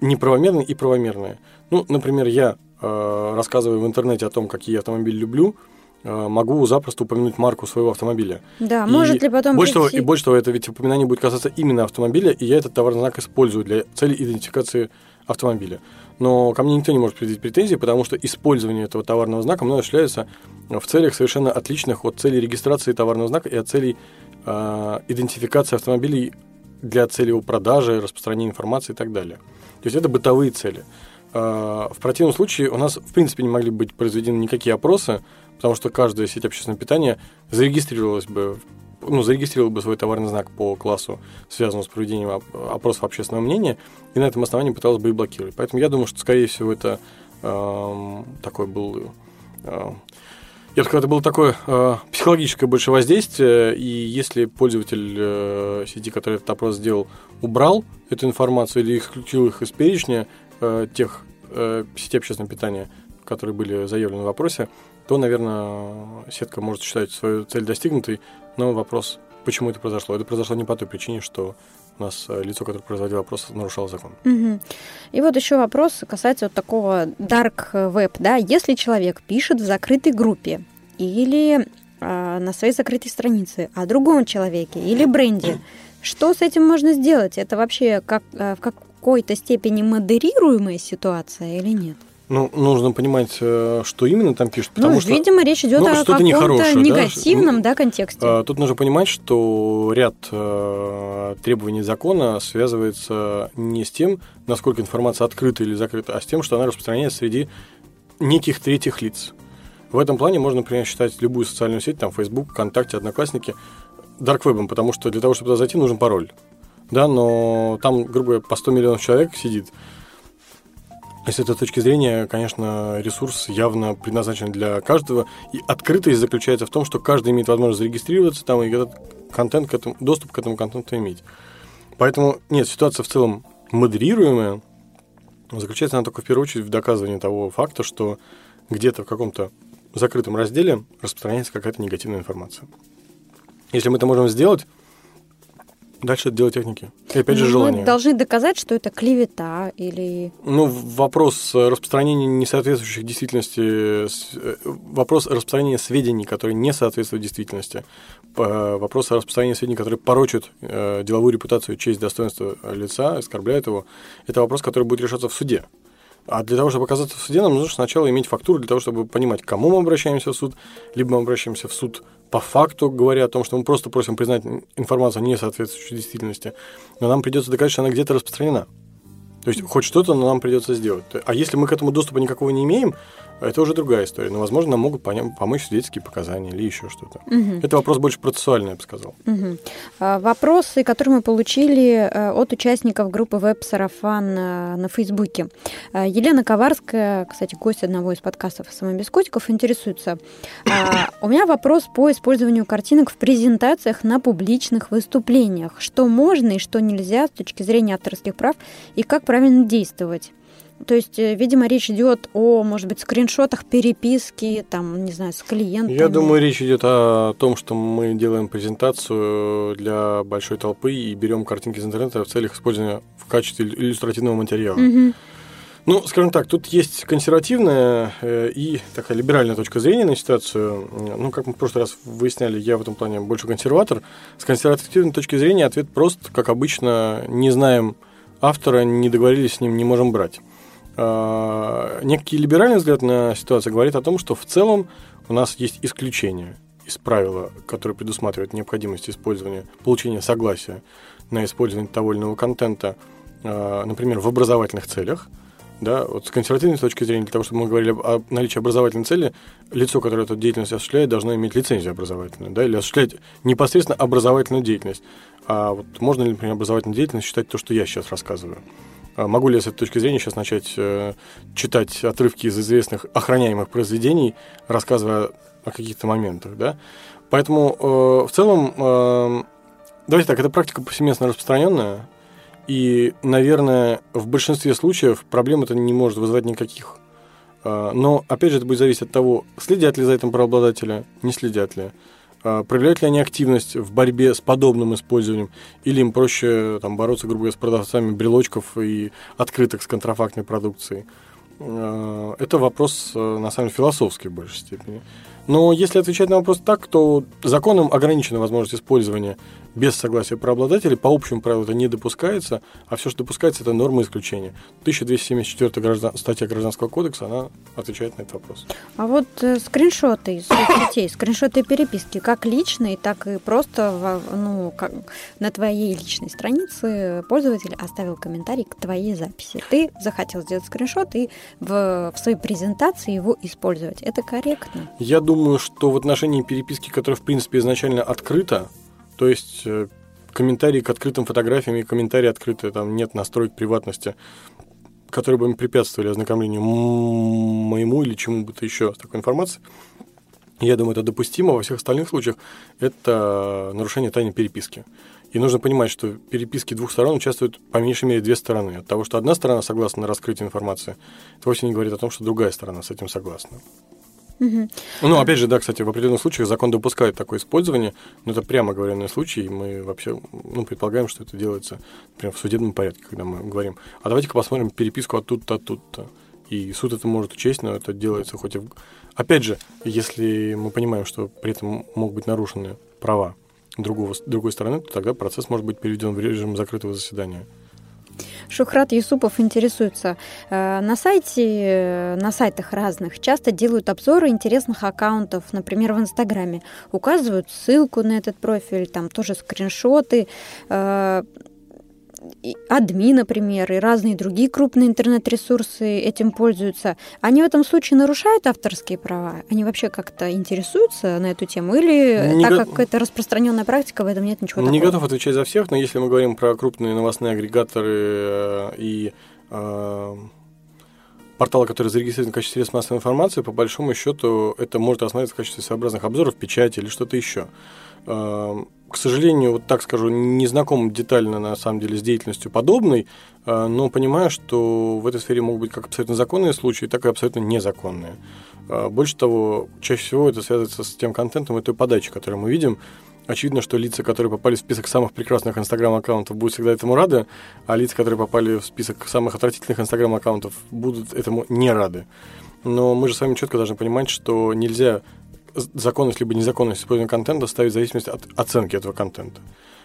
неправомерные и правомерные. Ну, например, я рассказываю в интернете о том, какие я автомобили люблю, э, могу запросто упомянуть марку своего автомобиля. Да, и может ли потом больше прийти... того, И больше того, это ведь упоминание будет касаться именно автомобиля, и я этот товарный знак использую для цели идентификации автомобиля. Но ко мне никто не может предъявить претензии, потому что использование этого товарного знака мной осуществляется в целях совершенно отличных от целей регистрации товарного знака и от целей э, идентификации автомобилей для цели его продажи, распространения информации и так далее. То есть это бытовые цели. А, в противном случае у нас, в принципе, не могли быть произведены никакие опросы, потому что каждая сеть общественного питания зарегистрировалась бы ну, зарегистрировал бы свой товарный знак по классу, связанному с проведением опросов общественного мнения, и на этом основании пыталась бы и блокировать. Поэтому я думаю, что, скорее всего, это э, такой был... Э, я бы сказал, это было такое э, психологическое больше воздействие, и если пользователь э, сети, который этот опрос сделал, убрал эту информацию или исключил их из перечня э, тех э, сетей общественного питания, которые были заявлены в вопросе, то, наверное, сетка может считать свою цель достигнутой, но вопрос, почему это произошло? Это произошло не по той причине, что у нас э, лицо, которое производило вопрос, нарушало закон. Угу. И вот еще вопрос касается вот такого dark web, да, если человек пишет в закрытой группе или э, на своей закрытой странице о другом человеке или бренде, что с этим можно сделать? Это вообще как, э, в какой-то степени модерируемая ситуация или нет? Ну, нужно понимать, э, что именно там пишут. Потому ну, что, видимо, речь идет ну, о каком-то негативном да? Да, контексте. А, тут нужно понимать, что ряд э, требований закона связывается не с тем, насколько информация открыта или закрыта, а с тем, что она распространяется среди неких третьих лиц. В этом плане можно, например, считать любую социальную сеть, там, Facebook, ВКонтакте, Одноклассники, дарквебом, потому что для того, чтобы туда зайти, нужен пароль. Да, но там, грубо говоря, по 100 миллионов человек сидит. С этой точки зрения, конечно, ресурс явно предназначен для каждого. И открытость заключается в том, что каждый имеет возможность зарегистрироваться там и этот контент к этому, доступ к этому контенту иметь. Поэтому, нет, ситуация в целом модерируемая. Заключается она только в первую очередь в доказывании того факта, что где-то в каком-то закрытом разделе распространяется какая-то негативная информация. Если мы это можем сделать, Дальше это дело техники. И опять же ну, желание. Мы должны доказать, что это клевета или... Ну, вопрос распространения несоответствующих действительности, э, вопрос распространения сведений, которые не соответствуют действительности, вопрос распространения сведений, которые порочат э, деловую репутацию, честь, достоинство лица, оскорбляют его, это вопрос, который будет решаться в суде. А для того, чтобы оказаться в суде, нам нужно сначала иметь фактуру для того, чтобы понимать, к кому мы обращаемся в суд, либо мы обращаемся в суд по факту, говоря о том, что мы просто просим признать информацию не соответствующей действительности, но нам придется доказать, что она где-то распространена. То есть хоть что-то, но нам придется сделать. А если мы к этому доступа никакого не имеем, это уже другая история. Но, возможно, нам могут помочь свидетельские показания или еще что-то. Угу. Это вопрос больше процессуальный, я бы сказал. Угу. Вопросы, которые мы получили э, от участников группы «Веб-сарафан» на Фейсбуке. А, Елена Коварская, кстати, гость одного из подкастов «Сама без котиков», интересуется. А, у меня вопрос по использованию картинок в презентациях на публичных выступлениях. Что можно и что нельзя с точки зрения авторских прав и как правильно действовать? То есть, э, видимо, речь идет о, может быть, скриншотах переписки, там, не знаю, с клиентом. Я думаю, речь идет о том, что мы делаем презентацию для большой толпы и берем картинки из интернета в целях использования в качестве иллюстративного материала. Угу. Ну, скажем так, тут есть консервативная э, и такая либеральная точка зрения на ситуацию. Ну, как мы в прошлый раз выясняли, я в этом плане больше консерватор. С консервативной точки зрения ответ прост, как обычно, не знаем автора, не договорились с ним, не можем брать. А, некий либеральный взгляд на ситуацию говорит о том, что в целом у нас есть исключение из правила, которое предусматривает необходимость использования, получения согласия на использование того или иного контента, а, например, в образовательных целях. Да, вот с консервативной точки зрения, для того, чтобы мы говорили о наличии образовательной цели, лицо, которое эту деятельность осуществляет, должно иметь лицензию образовательную, да, или осуществлять непосредственно образовательную деятельность. А вот можно ли, например, образовательную деятельность считать то, что я сейчас рассказываю? А могу ли я с этой точки зрения сейчас начать э, читать отрывки из известных охраняемых произведений, рассказывая о каких-то моментах, да? Поэтому э, в целом, э, давайте так, эта практика повсеместно распространенная, и, наверное, в большинстве случаев проблем это не может вызывать никаких. Но, опять же, это будет зависеть от того, следят ли за этим правообладатели, не следят ли. А, проявляют ли они активность в борьбе с подобным использованием, или им проще там, бороться, грубо говоря, с продавцами брелочков и открыток с контрафактной продукцией. А, это вопрос, э, на самом деле, философский в большей степени. Но если отвечать на вопрос так, то законом ограничена возможность использования без согласия правообладателей. По общему правилу это не допускается, а все, что допускается, это норма исключения. 1274 граждан, статья Гражданского кодекса, она отвечает на этот вопрос. А вот э, скриншоты из соцсетей, скриншоты переписки, как личные, так и просто ну, как, на твоей личной странице пользователь оставил комментарий к твоей записи. Ты захотел сделать скриншот и в, в своей презентации его использовать. Это корректно? Я думаю, думаю, что в отношении переписки, которая, в принципе, изначально открыта, то есть э, комментарии к открытым фотографиям и комментарии открытые, там нет настроек приватности, которые бы препятствовали ознакомлению моему или чему бы то еще с такой информацией, я думаю, это допустимо. Во всех остальных случаях это нарушение тайны переписки. И нужно понимать, что в переписке двух сторон участвуют по меньшей мере две стороны. От того, что одна сторона согласна на раскрытие информации, это вовсе не говорит о том, что другая сторона с этим согласна. Угу. Ну, опять же, да, кстати, в определенных случаях закон допускает такое использование, но это прямо говоренный случай, и мы вообще ну, предполагаем, что это делается прямо в судебном порядке, когда мы говорим, а давайте-ка посмотрим переписку оттуда-то, оттуда-то. И суд это может учесть, но это делается хоть и... В... Опять же, если мы понимаем, что при этом могут быть нарушены права другого, другой стороны, то тогда процесс может быть переведен в режим закрытого заседания. Шухрат Юсупов интересуется. Э, на сайте, на сайтах разных часто делают обзоры интересных аккаунтов, например, в Инстаграме. Указывают ссылку на этот профиль, там тоже скриншоты. Э, адми, например, и разные другие крупные интернет-ресурсы этим пользуются, они в этом случае нарушают авторские права? Они вообще как-то интересуются на эту тему? Или не так го... как это распространенная практика, в этом нет ничего такого? Не готов отвечать за всех, но если мы говорим про крупные новостные агрегаторы э, и э, порталы, которые зарегистрированы в качестве средств массовой информации, по большому счету это может рассматриваться в качестве своеобразных обзоров, печати или что-то еще. К сожалению, вот так скажу, не знаком детально на самом деле с деятельностью подобной, э, но понимаю, что в этой сфере могут быть как абсолютно законные случаи, так и абсолютно незаконные. Э, больше того, чаще всего это связывается с тем контентом и той подачей, которую мы видим. Очевидно, что лица, которые попали в список самых прекрасных инстаграм-аккаунтов, будут всегда этому рады, а лица, которые попали в список самых отвратительных инстаграм-аккаунтов, будут этому не рады. Но мы же с вами четко должны понимать, что нельзя законность либо незаконность использования контента ставить в зависимости от оценки этого контента.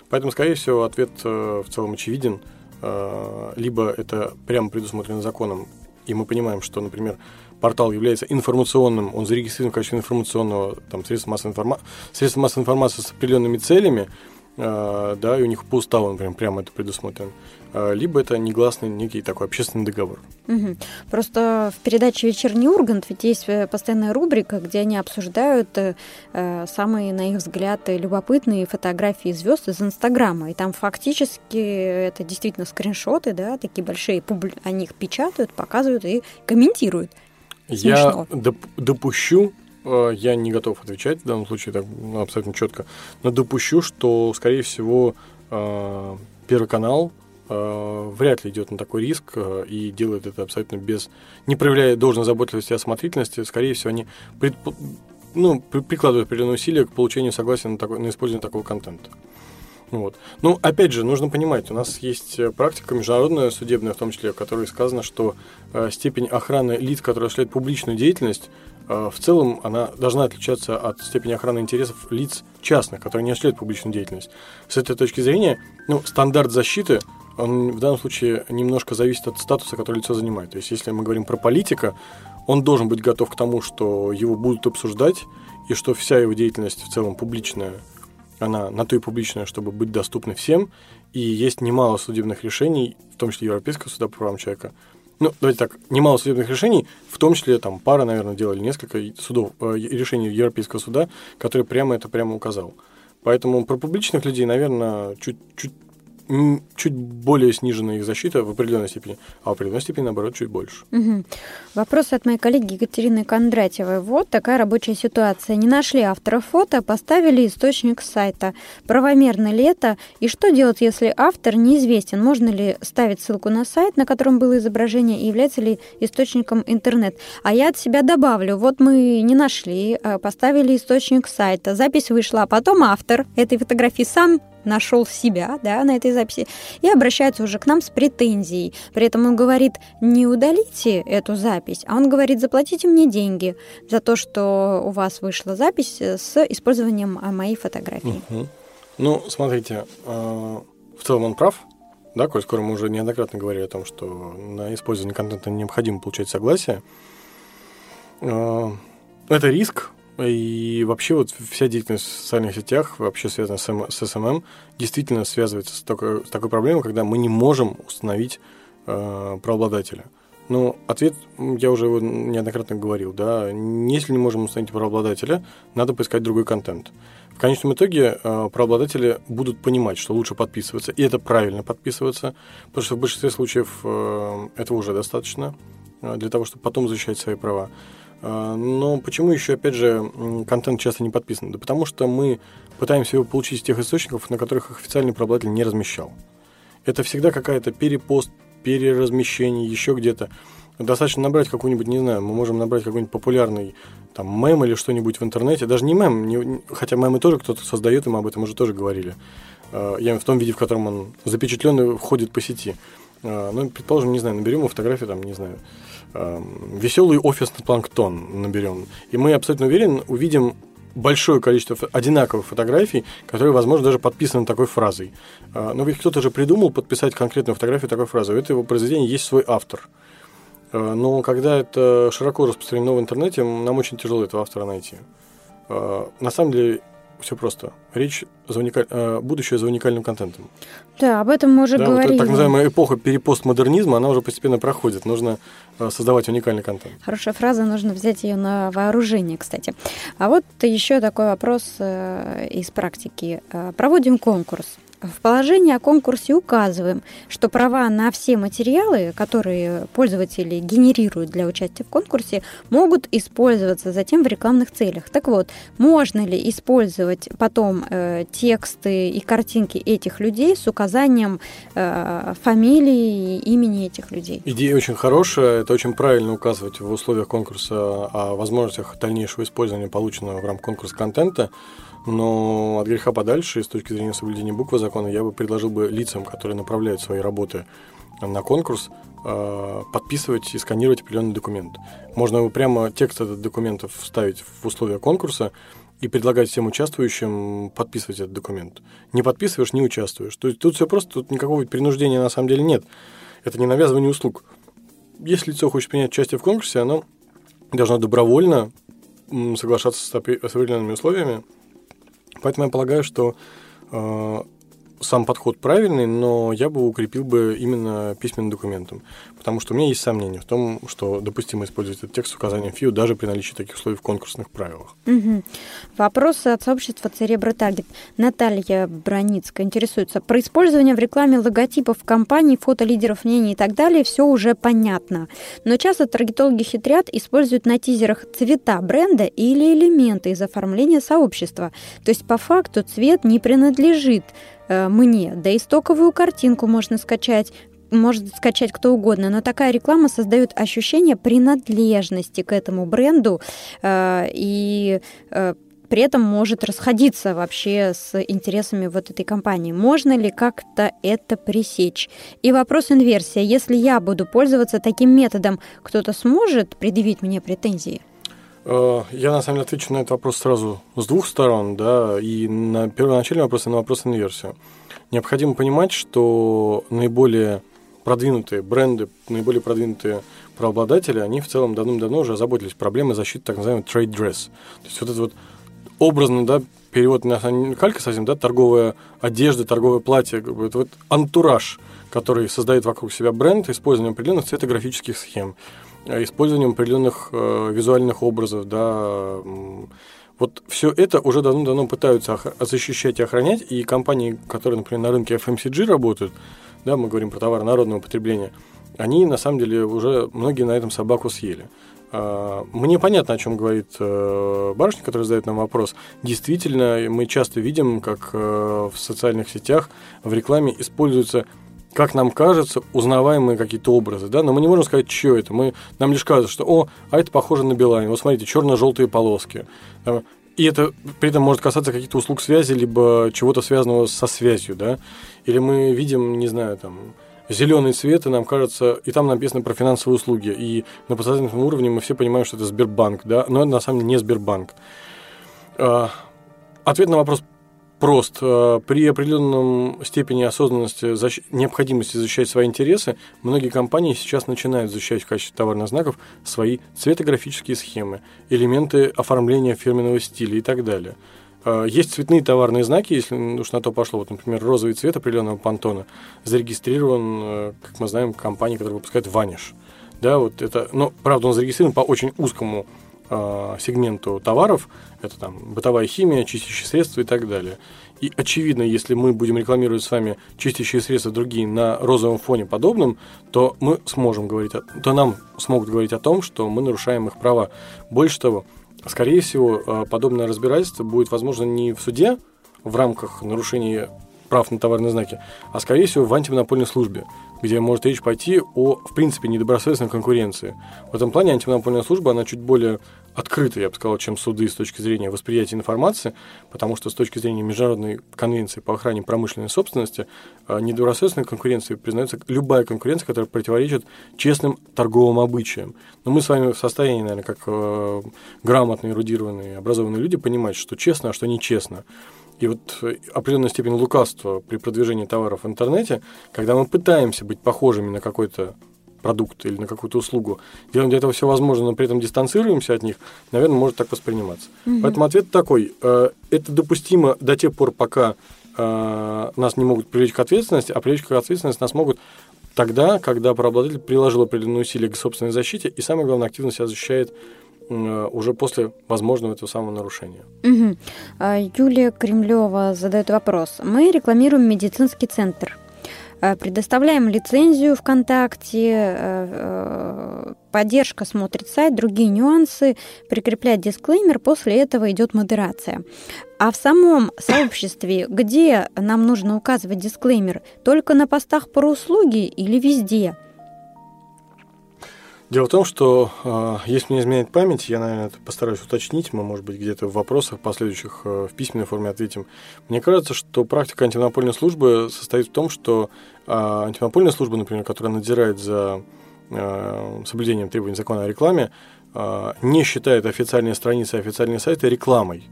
Поэтому, скорее всего, ответ э, в целом очевиден. Э, либо это прямо предусмотрено законом, и мы понимаем, что, например, портал является информационным, он зарегистрирован в качестве информационного там, средства, массовой информа... средства массовой информации с определенными целями, да, и у них по уставу, например, прямо это предусмотрено. Э, либо это негласный некий такой общественный договор. Угу. Просто в передаче «Вечерний Ургант» ведь есть э, постоянная рубрика, где они обсуждают э, самые, на их взгляд, любопытные фотографии звезд из Инстаграма. И там фактически это действительно скриншоты, да, такие большие, публи... они их печатают, показывают и комментируют. Смешно. Я доп- допущу, я не готов отвечать в данном случае так ну, абсолютно четко, но допущу, что, скорее всего, Первый канал Э, вряд ли идет на такой риск э, и делает это абсолютно без... не проявляя должной заботливости и осмотрительности, скорее всего, они предп... ну, прикладывают определенные усилия к получению согласия на, такой, на использование такого контента. Вот. Ну, опять же, нужно понимать, у нас есть э, практика международная, судебная в том числе, в которой сказано, что э, степень охраны лиц, которые осуществляют публичную деятельность, э, в целом она должна отличаться от степени охраны интересов лиц частных, которые не осуществляют публичную деятельность. С этой точки зрения, ну, стандарт защиты он в данном случае немножко зависит от статуса, который лицо занимает. То есть, если мы говорим про политика, он должен быть готов к тому, что его будут обсуждать, и что вся его деятельность в целом публичная, она на то и публичная, чтобы быть доступной всем. И есть немало судебных решений, в том числе Европейского суда по правам человека. Ну, давайте так, немало судебных решений, в том числе там пара, наверное, делали несколько судов, э, решений Европейского суда, который прямо это прямо указал. Поэтому про публичных людей, наверное, чуть, чуть чуть более снижена их защита в определенной степени, а в определенной степени, наоборот, чуть больше. Угу. Вопрос от моей коллеги Екатерины Кондратьевой. Вот такая рабочая ситуация. Не нашли автора фото, поставили источник сайта. Правомерно ли это? И что делать, если автор неизвестен? Можно ли ставить ссылку на сайт, на котором было изображение, и является ли источником интернет? А я от себя добавлю. Вот мы не нашли, а поставили источник сайта, запись вышла, а потом автор этой фотографии сам нашел себя да, на этой записи и обращается уже к нам с претензией. При этом он говорит, не удалите эту запись, а он говорит, заплатите мне деньги за то, что у вас вышла запись с использованием моей фотографии. Угу. Ну, смотрите, э, в целом он прав, да, коль скоро мы уже неоднократно говорили о том, что на использование контента необходимо получать согласие. Э, это риск, и вообще вот вся деятельность в социальных сетях, вообще связанная с, SMM, действительно связывается с такой, с такой проблемой, когда мы не можем установить э, правообладателя. Ну, ответ, я уже его неоднократно говорил, да, если не можем установить правообладателя, надо поискать другой контент. В конечном итоге э, правообладатели будут понимать, что лучше подписываться, и это правильно подписываться, потому что в большинстве случаев э, этого уже достаточно э, для того, чтобы потом защищать свои права. Э, но почему еще, опять же, контент часто не подписан? Да потому что мы пытаемся его получить из тех источников, на которых официальный правообладатель не размещал. Это всегда какая-то перепост, переразмещение, еще где-то. Достаточно набрать какую-нибудь, не знаю, мы можем набрать какой-нибудь популярный там мем или что-нибудь в интернете, даже не мем, не, хотя мемы тоже кто-то создает, и мы об этом уже тоже говорили. Э, я в том виде, в котором он запечатлен и входит по сети. Э, ну, предположим, не знаю, наберем фотографию, там, не знаю, веселый офисный планктон наберем. И мы абсолютно уверен, увидим большое количество одинаковых фотографий, которые, возможно, даже подписаны такой фразой. Э, но ведь кто-то же придумал подписать конкретную фотографию такой фразой. У этого произведения есть свой автор – Э, но когда это широко распространено в интернете, нам очень тяжело этого автора найти. На самом деле все просто. Речь за уникаль... Э, будущее за уникальным контентом. Да, об этом мы уже да, говорили. Вот так называемая эпоха перепостмодернизма, она уже постепенно проходит. Нужно создавать уникальный контент. Хорошая фраза, нужно взять ее на вооружение, кстати. А вот еще такой вопрос из практики. Проводим конкурс. В положении о конкурсе указываем, что права на все материалы, которые пользователи генерируют для участия в конкурсе, могут использоваться затем в рекламных целях. Так вот, можно ли использовать потом э, тексты и картинки этих людей с указанием э, фамилии и имени этих людей? Идея очень хорошая, это очень правильно указывать в условиях конкурса о возможностях дальнейшего использования полученного в рамках конкурса контента. Но от греха подальше, с точки зрения соблюдения буквы закона, я бы предложил бы лицам, которые направляют свои работы на конкурс, э, подписывать и сканировать определенный документ. Можно прямо текст этих документов вставить в условия конкурса и предлагать всем участвующим подписывать этот документ. Не подписываешь, не участвуешь. То есть тут все просто, тут никакого принуждения на самом деле нет. Это не навязывание услуг. Если лицо хочет принять участие в конкурсе, оно должно добровольно соглашаться с определенными условиями, Поэтому я полагаю, что э, сам подход правильный, но я бы укрепил бы именно письменным документом. Потому что у меня есть сомнения в том, что допустимо использовать этот текст с указанием ФИУ даже при наличии таких условий в конкурсных правилах. Угу. Вопросы от сообщества Церебро Таргет. Наталья Броницкая интересуется. Про использование в рекламе логотипов компаний, фото лидеров мнений и так далее все уже понятно. Но часто таргетологи хитрят, используют на тизерах цвета бренда или элементы из оформления сообщества. То есть по факту цвет не принадлежит мне. Да и стоковую картинку можно скачать, может скачать кто угодно, но такая реклама создает ощущение принадлежности к этому бренду э, и э, при этом может расходиться вообще с интересами вот этой компании. Можно ли как-то это пресечь? И вопрос инверсия. Если я буду пользоваться таким методом, кто-то сможет предъявить мне претензии? Э, я на самом деле отвечу на этот вопрос сразу с двух сторон, да, и на первоначальный вопрос, и на вопрос инверсию. Необходимо понимать, что наиболее продвинутые бренды, наиболее продвинутые правообладатели, они в целом давным-давно уже озаботились проблемой защиты так называемого trade dress. То есть вот это вот образно, да, перевод на калька совсем, да, торговая одежда, торговое платье, это вот антураж, который создает вокруг себя бренд использованием определенных цветографических схем, использованием определенных э, визуальных образов, да, вот все это уже давно-давно пытаются защищать и охранять, и компании, которые, например, на рынке FMCG работают, да, мы говорим про товары народного потребления, они на самом деле уже многие на этом собаку съели. А, мне понятно, о чем говорит э, барышня, которая задает нам вопрос. Действительно, мы часто видим, как э, в социальных сетях, в рекламе используются как нам кажется, узнаваемые какие-то образы, да, но мы не можем сказать, что это. Мы, нам лишь кажется, что, о, а это похоже на Билайн. Вот смотрите, черно-желтые полоски. И это при этом может касаться каких-то услуг связи, либо чего-то связанного со связью, да. Или мы видим, не знаю, там, зеленый цвет, и нам кажется, и там написано про финансовые услуги. И на подсознательном уровне мы все понимаем, что это Сбербанк, да, но это на самом деле не Сбербанк. А, ответ на вопрос прост. А, при определенном степени осознанности защ... необходимости защищать свои интересы, многие компании сейчас начинают защищать в качестве товарных знаков свои цветографические схемы, элементы оформления фирменного стиля и так далее. А, есть цветные товарные знаки, если уж на то пошло. Вот, например, розовый цвет определенного понтона зарегистрирован, э, как мы знаем, компанией, которая выпускает ваниш. Да, вот это, но, правда, он зарегистрирован по очень узкому э, сегменту товаров, это там бытовая химия, чистящие средства и так далее. И очевидно, если мы будем рекламировать с вами чистящие средства другие на розовом фоне подобном, то мы сможем говорить, то нам смогут говорить о том, что мы нарушаем их права. Больше того, скорее всего, э, подобное разбирательство будет возможно не в суде в рамках нарушения прав на товарные знаки, а скорее всего в антимонопольной службе, где может речь пойти о, в принципе, недобросовестной конкуренции. В этом плане антимонопольная служба, она чуть более открыто, я бы сказал, чем суды с точки зрения восприятия информации, потому что с точки зрения Международной конвенции по охране промышленной собственности э, недобросовестной конкуренцией признается любая конкуренция, которая противоречит честным торговым обычаям. Но мы с вами в состоянии, наверное, как э, грамотные, эрудированные, образованные люди понимать, что честно, а что нечестно. И вот э, определенная степень лукавства при продвижении товаров в интернете, когда мы пытаемся быть похожими на какой-то продукт или на какую-то услугу, делаем для этого все возможное, но при этом дистанцируемся от них, наверное, может так восприниматься. Угу. Поэтому ответ такой. Э, это допустимо до тех пор, пока э, нас не могут привлечь к ответственности, а привлечь к ответственности нас могут тогда, когда правообладатель приложил определенные усилия к собственной защите и, самое главное, активно себя защищает уже после возможного этого самого нарушения. Угу. Юлия Кремлева задает вопрос. Мы рекламируем медицинский центр. Э, предоставляем лицензию ВКонтакте, э, э, поддержка смотрит сайт, другие нюансы, прикрепляет дисклеймер, после этого идет модерация. А в самом сообществе, где нам нужно указывать дисклеймер, только на постах про услуги или везде? Дело в том, что э, если мне изменяет память, я, наверное, постараюсь уточнить, мы, может быть, где-то в вопросах последующих э, в письменной форме ответим. Мне кажется, что практика антимонопольной службы состоит в том, что э, антимонопольная служба, например, которая надзирает за э, соблюдением требований закона о рекламе, э, не считает официальные страницы официальные сайты рекламой.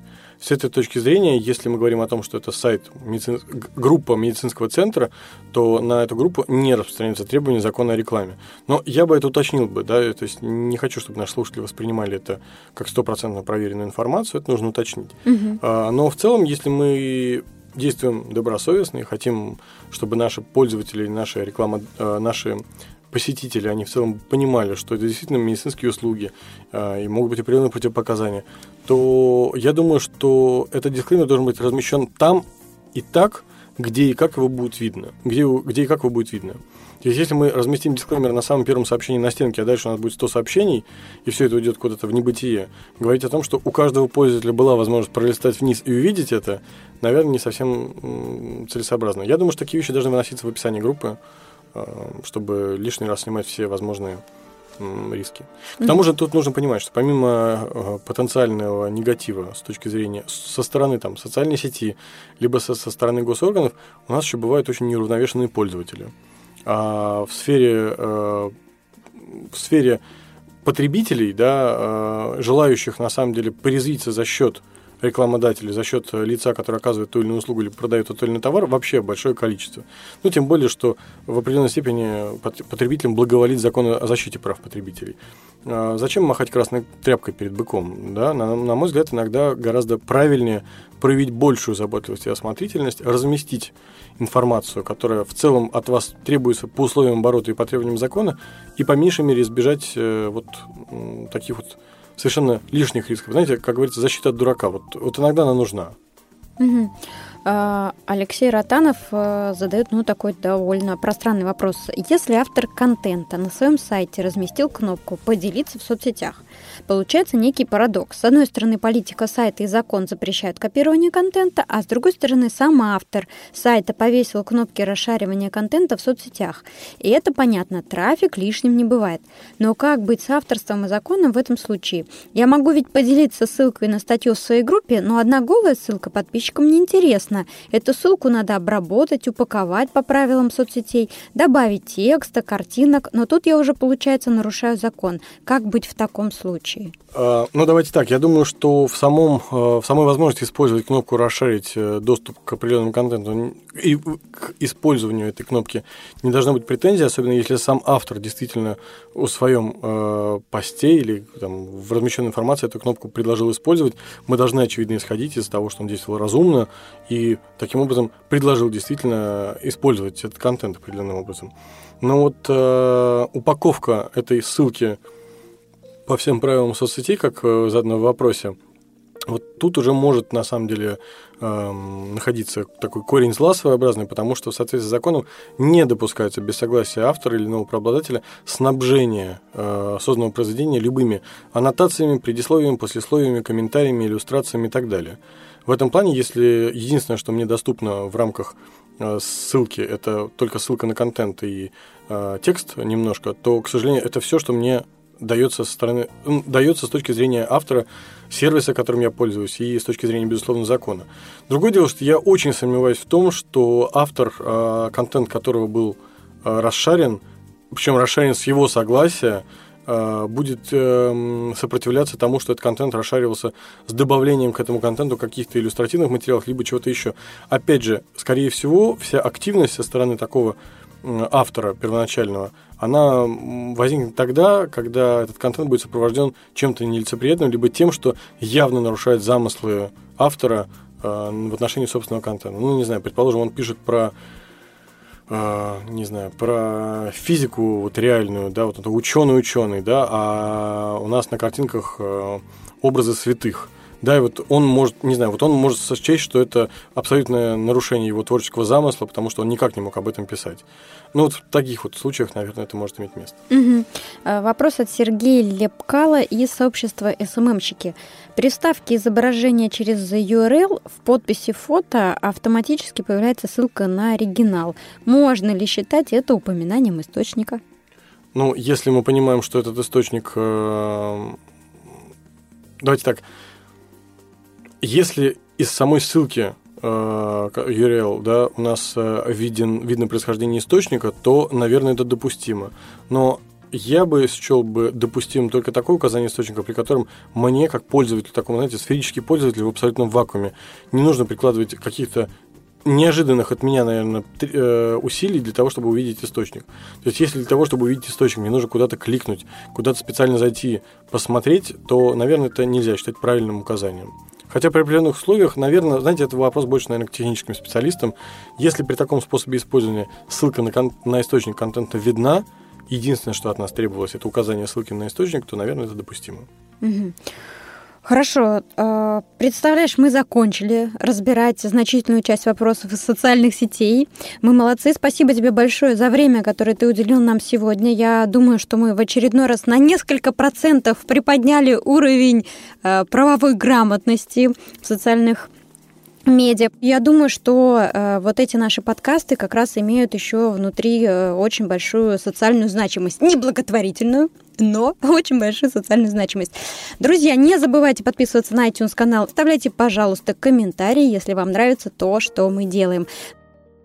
С этой точки зрения, если мы говорим о том, что это сайт, медицин... группа медицинского центра, то на эту группу не распространяются требования закона о рекламе. Но я бы это уточнил бы, да, то есть не хочу, чтобы наши слушатели воспринимали это как стопроцентно проверенную информацию, это нужно уточнить. Угу. А, но в целом, если мы действуем добросовестно и хотим, чтобы наши пользователи, наша реклама, э, наши посетители, они в целом понимали, что это действительно медицинские услуги э, и могут быть определенные противопоказания, то я думаю, что этот дисклеймер должен быть размещен там и так, где и как его будет видно. Где, где и как его будет видно. То есть, если мы разместим дисклеймер на самом первом сообщении на стенке, а дальше у нас будет 100 сообщений, и все это уйдет куда-то в небытие, говорить о том, что у каждого пользователя была возможность пролистать вниз и увидеть это, наверное, не совсем целесообразно. Я думаю, что такие вещи должны выноситься в описании группы, чтобы лишний раз снимать все возможные риски. К тому же тут нужно понимать, что помимо э, потенциального негатива с точки зрения со стороны там, социальной сети, либо со, со стороны госорганов, у нас еще бывают очень неуравновешенные пользователи. А в сфере, э, в сфере потребителей, да, желающих на самом деле порезвиться за счет рекламодателей за счет э, лица, который оказывает ту или иную услугу или продает тот или иной товар, вообще большое количество. Ну, тем более, что в определенной степени потребителям благоволит закон о защите прав потребителей. А зачем махать красной тряпкой перед быком? Да? На, на мой взгляд, иногда гораздо правильнее проявить большую заботливость и осмотрительность, разместить информацию, которая в целом от вас требуется по условиям оборота и по требованиям закона, и по меньшей мере избежать э, вот таких вот совершенно лишних рисков. Знаете, как говорится, защита от дурака. Вот, вот иногда она нужна. Угу. Алексей Ротанов э, задает ну, такой довольно пространный вопрос. Если автор контента на своем сайте разместил кнопку «Поделиться в соцсетях», Получается некий парадокс. С одной стороны, политика сайта и закон запрещают копирование контента, а с другой стороны, сам автор сайта повесил кнопки расшаривания контента в соцсетях. И это понятно, трафик лишним не бывает. Но как быть с авторством и законом в этом случае? Я могу ведь поделиться ссылкой на статью в своей группе, но одна голая ссылка подписчикам не интересна. Эту ссылку надо обработать, упаковать по правилам соцсетей, добавить текста, картинок, но тут я уже, получается, нарушаю закон. Как быть в таком случае? Случае? А, ну, давайте так. Я думаю, что в, самом, э, в самой возможности использовать кнопку «Расширить э, доступ к определенному контенту» и к использованию этой кнопки не должно быть претензий, особенно если сам автор действительно в своем э, посте или там, в размещенной информации эту кнопку предложил использовать. Мы должны, очевидно, исходить из того, что он действовал разумно и таким образом предложил действительно использовать этот контент определенным образом. Но вот э, упаковка этой ссылки по всем правилам соцсетей, как э, задано в вопросе, вот тут уже может на самом деле э, находиться такой корень зла своеобразный, потому что в соответствии с законом не допускается без согласия автора или нового правообладателя снабжение э, созданного произведения любыми аннотациями, предисловиями, послесловиями, комментариями, иллюстрациями и так далее. В этом плане, если единственное, что мне доступно в рамках э, ссылки, это только ссылка на контент и э, текст немножко, то, к сожалению, это все, что мне дается со стороны, дается с точки зрения автора сервиса, которым я пользуюсь, и с точки зрения, безусловно, закона. Другое дело, что я очень сомневаюсь в том, что автор, э, контент которого был э, расшарен, причем расшарен с его согласия, э, будет э, сопротивляться тому, что этот контент расшаривался с добавлением к этому контенту каких-то иллюстративных материалов, либо чего-то еще. Опять же, скорее всего, вся активность со стороны такого автора первоначального, она возникнет тогда, когда этот контент будет сопровожден чем-то нелицеприятным, либо тем, что явно нарушает замыслы автора э, в отношении собственного контента. Ну, не знаю, предположим, он пишет про э, не знаю, про физику вот реальную, да, вот это ученый-ученый, да, а у нас на картинках э, образы святых – да, и вот он может, не знаю, вот он может сочесть, что это абсолютное нарушение его творческого замысла, потому что он никак не мог об этом писать. Ну вот в таких вот случаях, наверное, это может иметь место. Угу. Вопрос от Сергея Лепкала из сообщества СММщики. При вставке изображения через URL в подписи фото автоматически появляется ссылка на оригинал. Можно ли считать это упоминанием источника? Ну, если мы понимаем, что этот источник... Э, давайте так, если из самой ссылки э, URL, да, у нас э, виден, видно происхождение источника, то, наверное, это допустимо. Но я бы счел бы допустимым только такое указание источника, при котором мне, как пользователю, такому, знаете, сферический пользователь в абсолютном вакууме, не нужно прикладывать каких-то неожиданных от меня, наверное, э, усилий для того, чтобы увидеть источник. То есть, если для того, чтобы увидеть источник, мне нужно куда-то кликнуть, куда-то специально зайти, посмотреть, то, наверное, это нельзя считать правильным указанием. Хотя при определенных условиях, наверное, знаете, это вопрос больше, наверное, к техническим специалистам. Если при таком способе использования ссылка на, кон- на источник контента видна, единственное, что от нас требовалось, это указание ссылки на источник, то, наверное, это допустимо. Угу. Хорошо. А, представляешь, мы закончили разбирать значительную часть вопросов из социальных сетей. Мы молодцы. Спасибо тебе большое за время, которое ты уделил нам сегодня. Я думаю, что мы в очередной раз на несколько процентов приподняли уровень а, правовой грамотности в социальных медиа. Я думаю, что э, вот эти наши подкасты как раз имеют еще внутри э, очень большую социальную значимость. Не благотворительную, но очень большую социальную значимость. Друзья, не забывайте подписываться на iTunes канал. Оставляйте, пожалуйста, комментарии, если вам нравится то, что мы делаем.